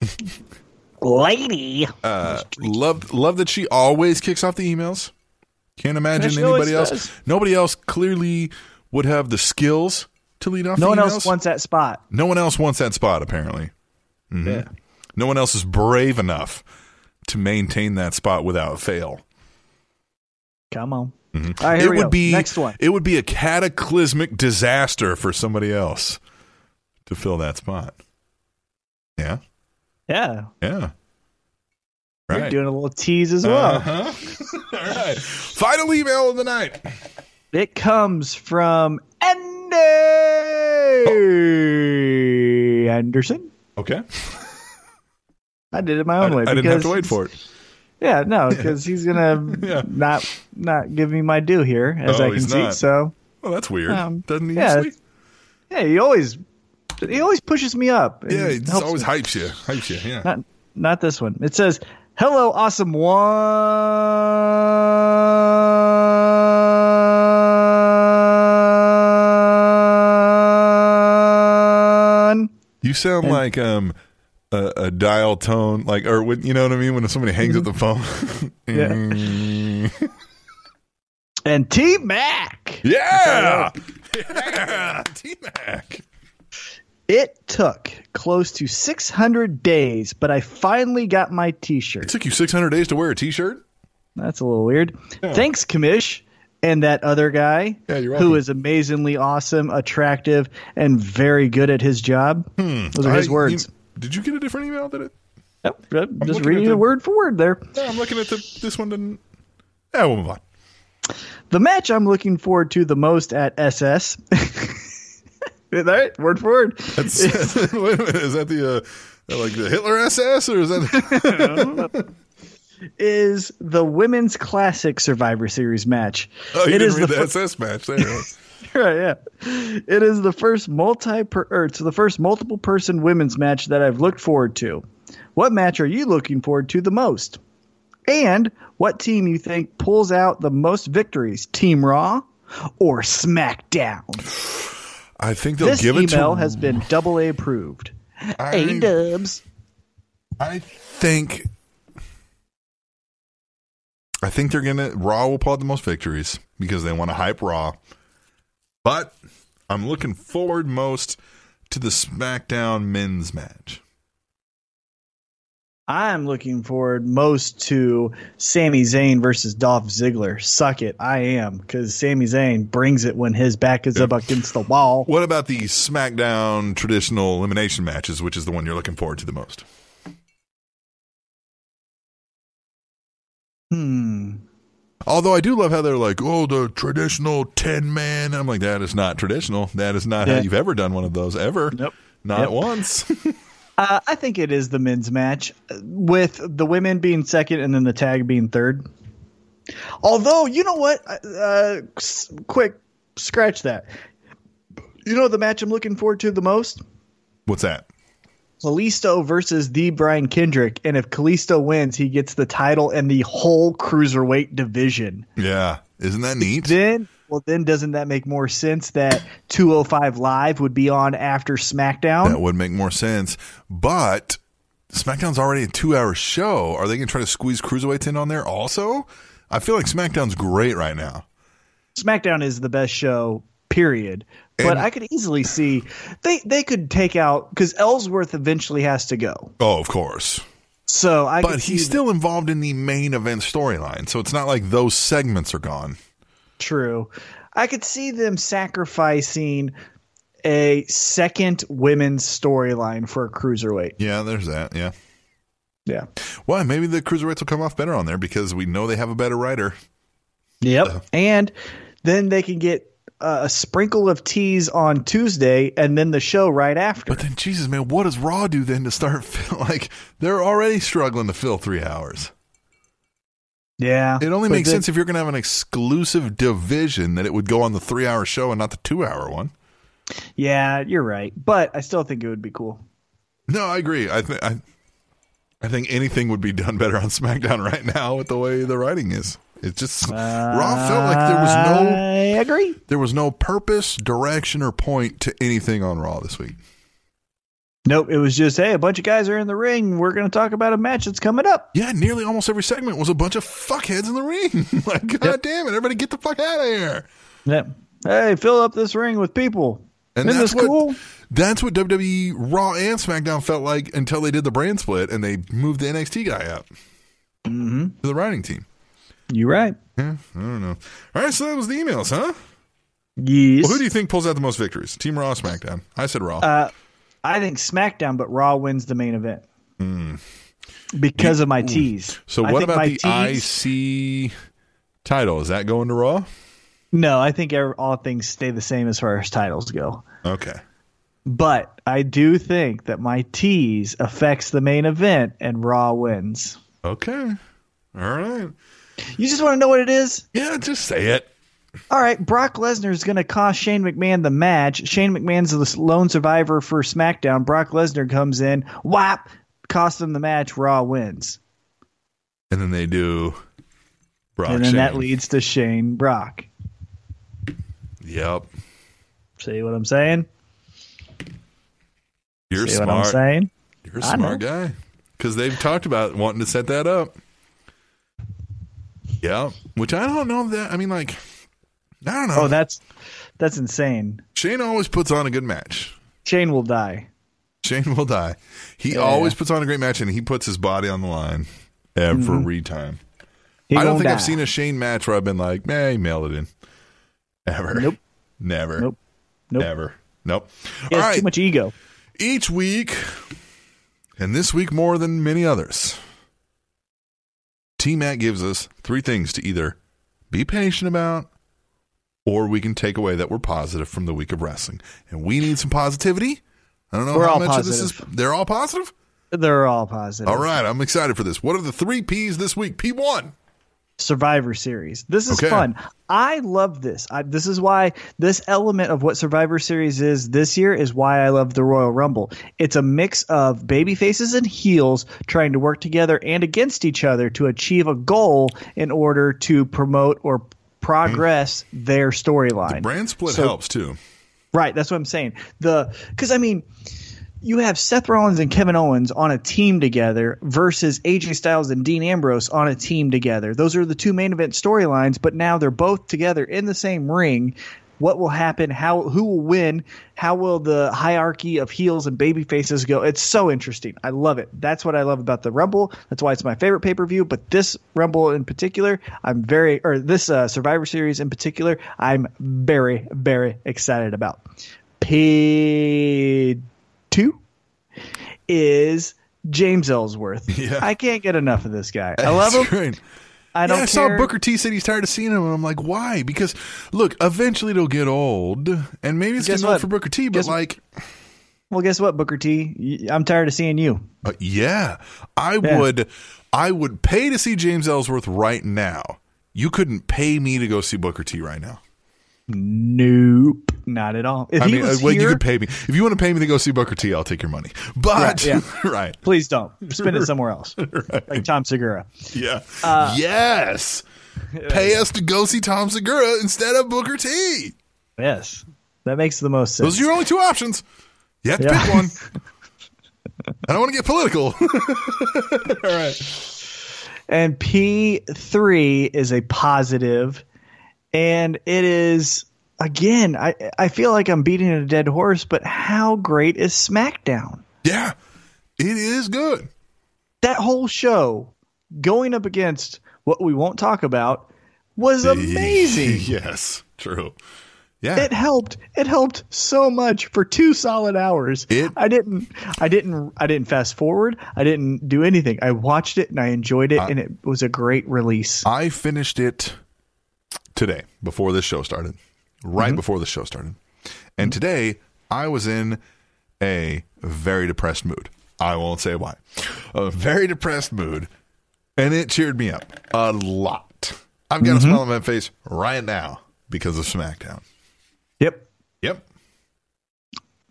[SPEAKER 2] Lady.
[SPEAKER 1] Uh, love, love that she always kicks off the emails. Can't imagine
[SPEAKER 2] she
[SPEAKER 1] anybody else.
[SPEAKER 2] does.
[SPEAKER 1] Nobody else clearly would have the skills to lead off
[SPEAKER 2] No one
[SPEAKER 1] emails.
[SPEAKER 2] else wants that spot.
[SPEAKER 1] no one else wants that spot, apparently. Mm-hmm.
[SPEAKER 2] Yeah.
[SPEAKER 1] No one else is brave enough to maintain that spot without fail.
[SPEAKER 2] Come on. All right, here
[SPEAKER 1] it
[SPEAKER 2] we
[SPEAKER 1] would
[SPEAKER 2] go.
[SPEAKER 1] be
[SPEAKER 2] next one.
[SPEAKER 1] It would be a cataclysmic disaster for somebody else to fill that spot. Yeah,
[SPEAKER 2] Yeah.
[SPEAKER 1] yeah.
[SPEAKER 2] You're doing a little tease as well.
[SPEAKER 1] Uh-huh. All right. Final email of the night.
[SPEAKER 2] It comes from Andy Anderson.
[SPEAKER 1] Okay.
[SPEAKER 2] I did it my
[SPEAKER 1] I,
[SPEAKER 2] own way.
[SPEAKER 1] I didn't have to wait for it.
[SPEAKER 2] Yeah, no, because he's gonna
[SPEAKER 1] Yeah.
[SPEAKER 2] not not give me my due here, as
[SPEAKER 1] Oh,
[SPEAKER 2] I can see.
[SPEAKER 1] not.
[SPEAKER 2] So
[SPEAKER 1] Well, that's weird.
[SPEAKER 2] Um,
[SPEAKER 1] Doesn't he
[SPEAKER 2] yeah,
[SPEAKER 1] usually?
[SPEAKER 2] yeah, he always he always pushes me up.
[SPEAKER 1] Yeah, he always
[SPEAKER 2] me.
[SPEAKER 1] hypes you. Hypes you. Yeah.
[SPEAKER 2] Not not this one. It says, "Hello, awesome one."
[SPEAKER 1] You sound like um a, a dial tone, like or when, you know what I mean when somebody hangs up the phone.
[SPEAKER 2] Yeah. And T Mac.
[SPEAKER 1] yeah. yeah. T Mac.
[SPEAKER 2] It took close to 600 days, but I finally got my T-shirt.
[SPEAKER 1] It took you 600 days to wear a T-shirt.
[SPEAKER 2] That's a little weird. Thanks, Kamish, and that other guy
[SPEAKER 1] Yeah,
[SPEAKER 2] who amazingly awesome, attractive, and very good at his job. Hmm. Those are his.
[SPEAKER 1] I-
[SPEAKER 2] words.
[SPEAKER 1] you- did you get a different email? Did it?
[SPEAKER 2] Yep, yep, just reading
[SPEAKER 1] the-
[SPEAKER 2] word for word there.
[SPEAKER 1] Yeah, I'm looking at the. This one didn't. Yeah, we'll move on.
[SPEAKER 2] The match I'm looking forward to the most at SS. All right, word for word.
[SPEAKER 1] That's, wait a minute. Is that the uh, like the Hitler SS or is that?
[SPEAKER 2] is the women's classic Survivor Series match.
[SPEAKER 1] Oh, you
[SPEAKER 2] It
[SPEAKER 1] didn't
[SPEAKER 2] is
[SPEAKER 1] read
[SPEAKER 2] the
[SPEAKER 1] the, SS match. There.
[SPEAKER 2] right, yeah. It is the first multi per or it's the first multiple person women's match that I've looked forward to. What match are you looking forward to the most? And what team you think pulls out the most victories? Team Raw or SmackDown?
[SPEAKER 1] I think they'll
[SPEAKER 2] This
[SPEAKER 1] give it
[SPEAKER 2] email has been double A approved. A dubs.
[SPEAKER 1] I think. I think they're gonna Raw will pull out the most victories because they want to hype Raw. But I'm looking forward most to the SmackDown men's match.
[SPEAKER 2] I'm looking forward most to Sami Zayn versus Dolph Ziggler. Suck it, I am, because Sami Zayn brings it when his back is up against the wall.
[SPEAKER 1] What about the SmackDown traditional elimination matches, which is the one you're looking forward to the most?
[SPEAKER 2] Hmm.
[SPEAKER 1] Although I do love how they're like, oh, the traditional 10 man. I'm like, that is not traditional. That is not how you've ever done one of those, ever.
[SPEAKER 2] Nope.
[SPEAKER 1] Not
[SPEAKER 2] Yep.
[SPEAKER 1] once.
[SPEAKER 2] Uh, I think it is the men's match, uh, with the women being second and then the tag being third. Although, you know what? Uh, quick, scratch that. You know the match I'm looking forward to the most?
[SPEAKER 1] What's that?
[SPEAKER 2] Kalisto versus the Brian Kendrick, and if Kalisto wins, he gets the title and the whole cruiserweight division.
[SPEAKER 1] Yeah. Isn't that neat?
[SPEAKER 2] Then, well, then doesn't that make more sense that 205 Live would be on after SmackDown?
[SPEAKER 1] That would make more sense. But SmackDown's already a two hour show. Are they going to try to squeeze cruiserweights in on there also? I feel like SmackDown's great right now.
[SPEAKER 2] SmackDown is the best show, period. But
[SPEAKER 1] And-
[SPEAKER 2] I could easily see they they could take out because Ellsworth eventually has to go.
[SPEAKER 1] Oh, of course.
[SPEAKER 2] So I
[SPEAKER 1] but he's still involved in the main event storyline, so it's not like those segments are gone.
[SPEAKER 2] True. I could see them sacrificing a second women's storyline for a cruiserweight.
[SPEAKER 1] Yeah, there's that. Yeah.
[SPEAKER 2] Yeah.
[SPEAKER 1] Well, maybe the cruiserweights will come off better on there because we know they have a better writer.
[SPEAKER 2] Yep. Uh-huh. And then they can get uh, a sprinkle of teas on Tuesday and then the show right after.
[SPEAKER 1] But then, Jesus, man, what does Raw do then to start? Like they're already struggling to fill three hours.
[SPEAKER 2] yeah.
[SPEAKER 1] It only makes sense if you're going to have an exclusive division that it would go on the three-hour show and not the two-hour one.
[SPEAKER 2] Yeah, you're right. But I still think it would be cool.
[SPEAKER 1] No, I agree. I think I, I think anything would be done better on SmackDown right now with the way the writing is. It just Raw felt like there was no
[SPEAKER 2] I agree.
[SPEAKER 1] there was no purpose, direction, or point to anything on Raw this week.
[SPEAKER 2] Nope, it was just hey, a bunch of guys are in the ring. We're going to talk about a match that's coming up.
[SPEAKER 1] Yeah, nearly almost every segment was a bunch of fuckheads in the ring. like, god damn it, everybody get the fuck out of here.
[SPEAKER 2] Yep. Hey, fill up this ring with people.
[SPEAKER 1] And
[SPEAKER 2] Isn't
[SPEAKER 1] that's
[SPEAKER 2] this
[SPEAKER 1] what
[SPEAKER 2] cool?
[SPEAKER 1] that's what WWE Raw and SmackDown felt like until they did the brand split and they moved the NXT guy up
[SPEAKER 2] Mm-hmm.
[SPEAKER 1] to the writing team.
[SPEAKER 2] You right.
[SPEAKER 1] Yeah, I don't know. All right, so that was the emails, huh?
[SPEAKER 2] Yes.
[SPEAKER 1] Well, who do you think pulls out the most victories? Team Raw, or SmackDown? I said Raw.
[SPEAKER 2] Uh, I think SmackDown, but Raw wins the main event because of my tease.
[SPEAKER 1] Hmm. so
[SPEAKER 2] I
[SPEAKER 1] what about the IC title? Is that going to Raw?
[SPEAKER 2] No, I think all things stay the same as far as titles go.
[SPEAKER 1] Okay.
[SPEAKER 2] But I do think that my tease affects the main event and Raw wins.
[SPEAKER 1] Okay. All right.
[SPEAKER 2] You just want to know what it is?
[SPEAKER 1] Yeah, just say it.
[SPEAKER 2] All right, Brock Lesnar is going to cost Shane McMahon the match. Shane McMahon's the lone survivor for SmackDown. Brock Lesnar comes in, whap, costs him the match. Raw wins,
[SPEAKER 1] And then they do Brock
[SPEAKER 2] and then that leads to Shane Brock.
[SPEAKER 1] Yep.
[SPEAKER 2] See what I'm saying?
[SPEAKER 1] You're
[SPEAKER 2] See
[SPEAKER 1] smart.
[SPEAKER 2] what I'm saying?
[SPEAKER 1] You're a
[SPEAKER 2] I
[SPEAKER 1] smart
[SPEAKER 2] know.
[SPEAKER 1] guy. Because they've talked about wanting to set that up. Yeah. Which I don't know that. I mean, like, I don't know.
[SPEAKER 2] Oh, that's that's insane.
[SPEAKER 1] Shane always puts on a good match.
[SPEAKER 2] Shane will die.
[SPEAKER 1] Shane will die. He always puts on a great match and he puts his body on the line every mm-hmm. time.
[SPEAKER 2] He
[SPEAKER 1] I don't
[SPEAKER 2] gonna
[SPEAKER 1] think I've seen a Shane match where I've been like, man, he mailed it in. Ever.
[SPEAKER 2] Nope.
[SPEAKER 1] Never.
[SPEAKER 2] Nope. Nope.
[SPEAKER 1] Never. Nope.
[SPEAKER 2] He
[SPEAKER 1] All
[SPEAKER 2] has
[SPEAKER 1] right.
[SPEAKER 2] too much ego.
[SPEAKER 1] Each week, and this week more than many others, T Mac gives us three things to either be patient about or we can take away that we're positive from the week of wrestling. And we need some positivity. I don't know
[SPEAKER 2] We're
[SPEAKER 1] how
[SPEAKER 2] all
[SPEAKER 1] much of this is.
[SPEAKER 2] positive.
[SPEAKER 1] They're all positive?
[SPEAKER 2] They're all positive.
[SPEAKER 1] All right, I'm excited for this. What are the three P's this week? P1.
[SPEAKER 2] Survivor Series. This is
[SPEAKER 1] Okay.
[SPEAKER 2] fun. I love this. I, this is why this element of what Survivor Series is this year is why I love the Royal Rumble. It's a mix of baby faces and heels trying to work together and against each other to achieve a goal in order to promote or progress their storyline.
[SPEAKER 1] Brand split
[SPEAKER 2] So-
[SPEAKER 1] helps too.
[SPEAKER 2] Right, that's what I'm saying. The because I mean, you have Seth Rollins and Kevin Owens on a team together versus AJ Styles and Dean Ambrose on a team together. Those are the two main event storylines, but now they're both together in the same ring. What will happen? How who will win? How will the hierarchy of heels and baby faces go? It's so interesting. I love it. That's what I love about the Rumble. That's why it's my favorite pay per view. But this Rumble in particular, I'm very or this uh, Survivor Series in particular, I'm very very excited about. P two is James Ellsworth.
[SPEAKER 1] Yeah.
[SPEAKER 2] I can't get enough of this guy. I love
[SPEAKER 1] That's
[SPEAKER 2] him.
[SPEAKER 1] Great.
[SPEAKER 2] I don't
[SPEAKER 1] yeah, I
[SPEAKER 2] care.
[SPEAKER 1] saw Booker T said he's tired of seeing him, and I'm like, why? Because look, eventually it'll get old, and maybe it's
[SPEAKER 2] Guess
[SPEAKER 1] getting old for Booker T. But
[SPEAKER 2] Guess-
[SPEAKER 1] like,
[SPEAKER 2] Well, guess what, Booker T? I'm tired of seeing you.
[SPEAKER 1] uh, yeah, I
[SPEAKER 2] Yeah.
[SPEAKER 1] would, I would pay to see James Ellsworth right now. You couldn't pay me to go see Booker T right now.
[SPEAKER 2] Nope, not at all. If
[SPEAKER 1] I mean, well, you could pay me if you want to pay me to go see Booker T. I'll take your money, but
[SPEAKER 2] Right, yeah.
[SPEAKER 1] right,
[SPEAKER 2] please don't spend it somewhere else, like Tom Segura.
[SPEAKER 1] yeah,
[SPEAKER 2] Uh,
[SPEAKER 1] yes, pay us to go see Tom Segura instead of Booker T.
[SPEAKER 2] Yes, that makes the most sense.
[SPEAKER 1] Those are your only two options. You have to
[SPEAKER 2] Yeah.
[SPEAKER 1] pick one. I don't want to get political. All right.
[SPEAKER 2] And P3 is a positive, and it is again. I I feel like I'm beating a dead horse, but how great is SmackDown?
[SPEAKER 1] Yeah, it is good.
[SPEAKER 2] that whole show going up against what we won't talk about was amazing.
[SPEAKER 1] yes, true. Yeah.
[SPEAKER 2] It helped. It helped so much for two solid hours.
[SPEAKER 1] It-
[SPEAKER 2] I didn't. I didn't. I didn't fast forward. I didn't do anything. I watched it and I enjoyed it, and it was a great release.
[SPEAKER 1] I finished it today before this show started, right before the show started. And today I was in a very depressed mood. I won't say why. A very depressed mood. And it cheered me up a lot. I've got a smile on my face right now because of SmackDown.
[SPEAKER 2] Yep.
[SPEAKER 1] Yep.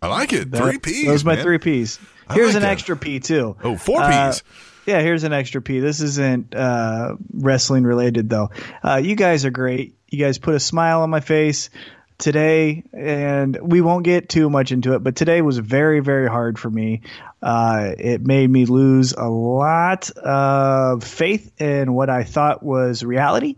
[SPEAKER 1] I like it.
[SPEAKER 2] That-
[SPEAKER 1] three P's.
[SPEAKER 2] Those are my
[SPEAKER 1] man.
[SPEAKER 2] three P's. Here's
[SPEAKER 1] like
[SPEAKER 2] an
[SPEAKER 1] that.
[SPEAKER 2] extra P too.
[SPEAKER 1] Oh, four
[SPEAKER 2] Uh,
[SPEAKER 1] P's.
[SPEAKER 2] Yeah, here's an extra P. This isn't uh, wrestling related though. Uh, you guys are great. You guys put a smile on my face today, and we won't get too much into it. But today was very, very hard for me. Uh, it made me lose a lot of faith in what I thought was reality.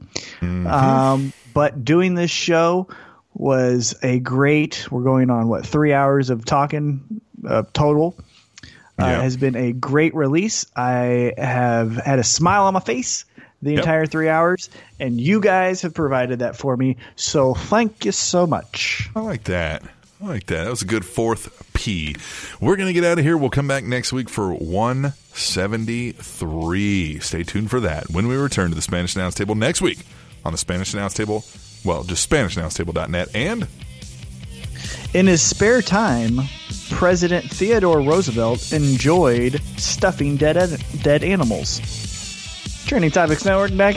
[SPEAKER 2] Um, but doing this show was a great. We're going on what three hours of talking uh, total uh,
[SPEAKER 1] Yeah.
[SPEAKER 2] has been a great release. I have had a smile on my face the
[SPEAKER 1] Yep.
[SPEAKER 2] entire three hours, and you guys have provided that for me. So thank you so much.
[SPEAKER 1] I like that. I like that. That was a good fourth P. We're going to get out of here. We'll come back next week for 173. Stay tuned for that when we return to the Spanish Announce Table next week on the Spanish Announce Table. Well, just SpanishAnnounceTable.net and
[SPEAKER 2] In his spare time, President Theodore Roosevelt enjoyed stuffing dead dead animals. Trending Topics Network back.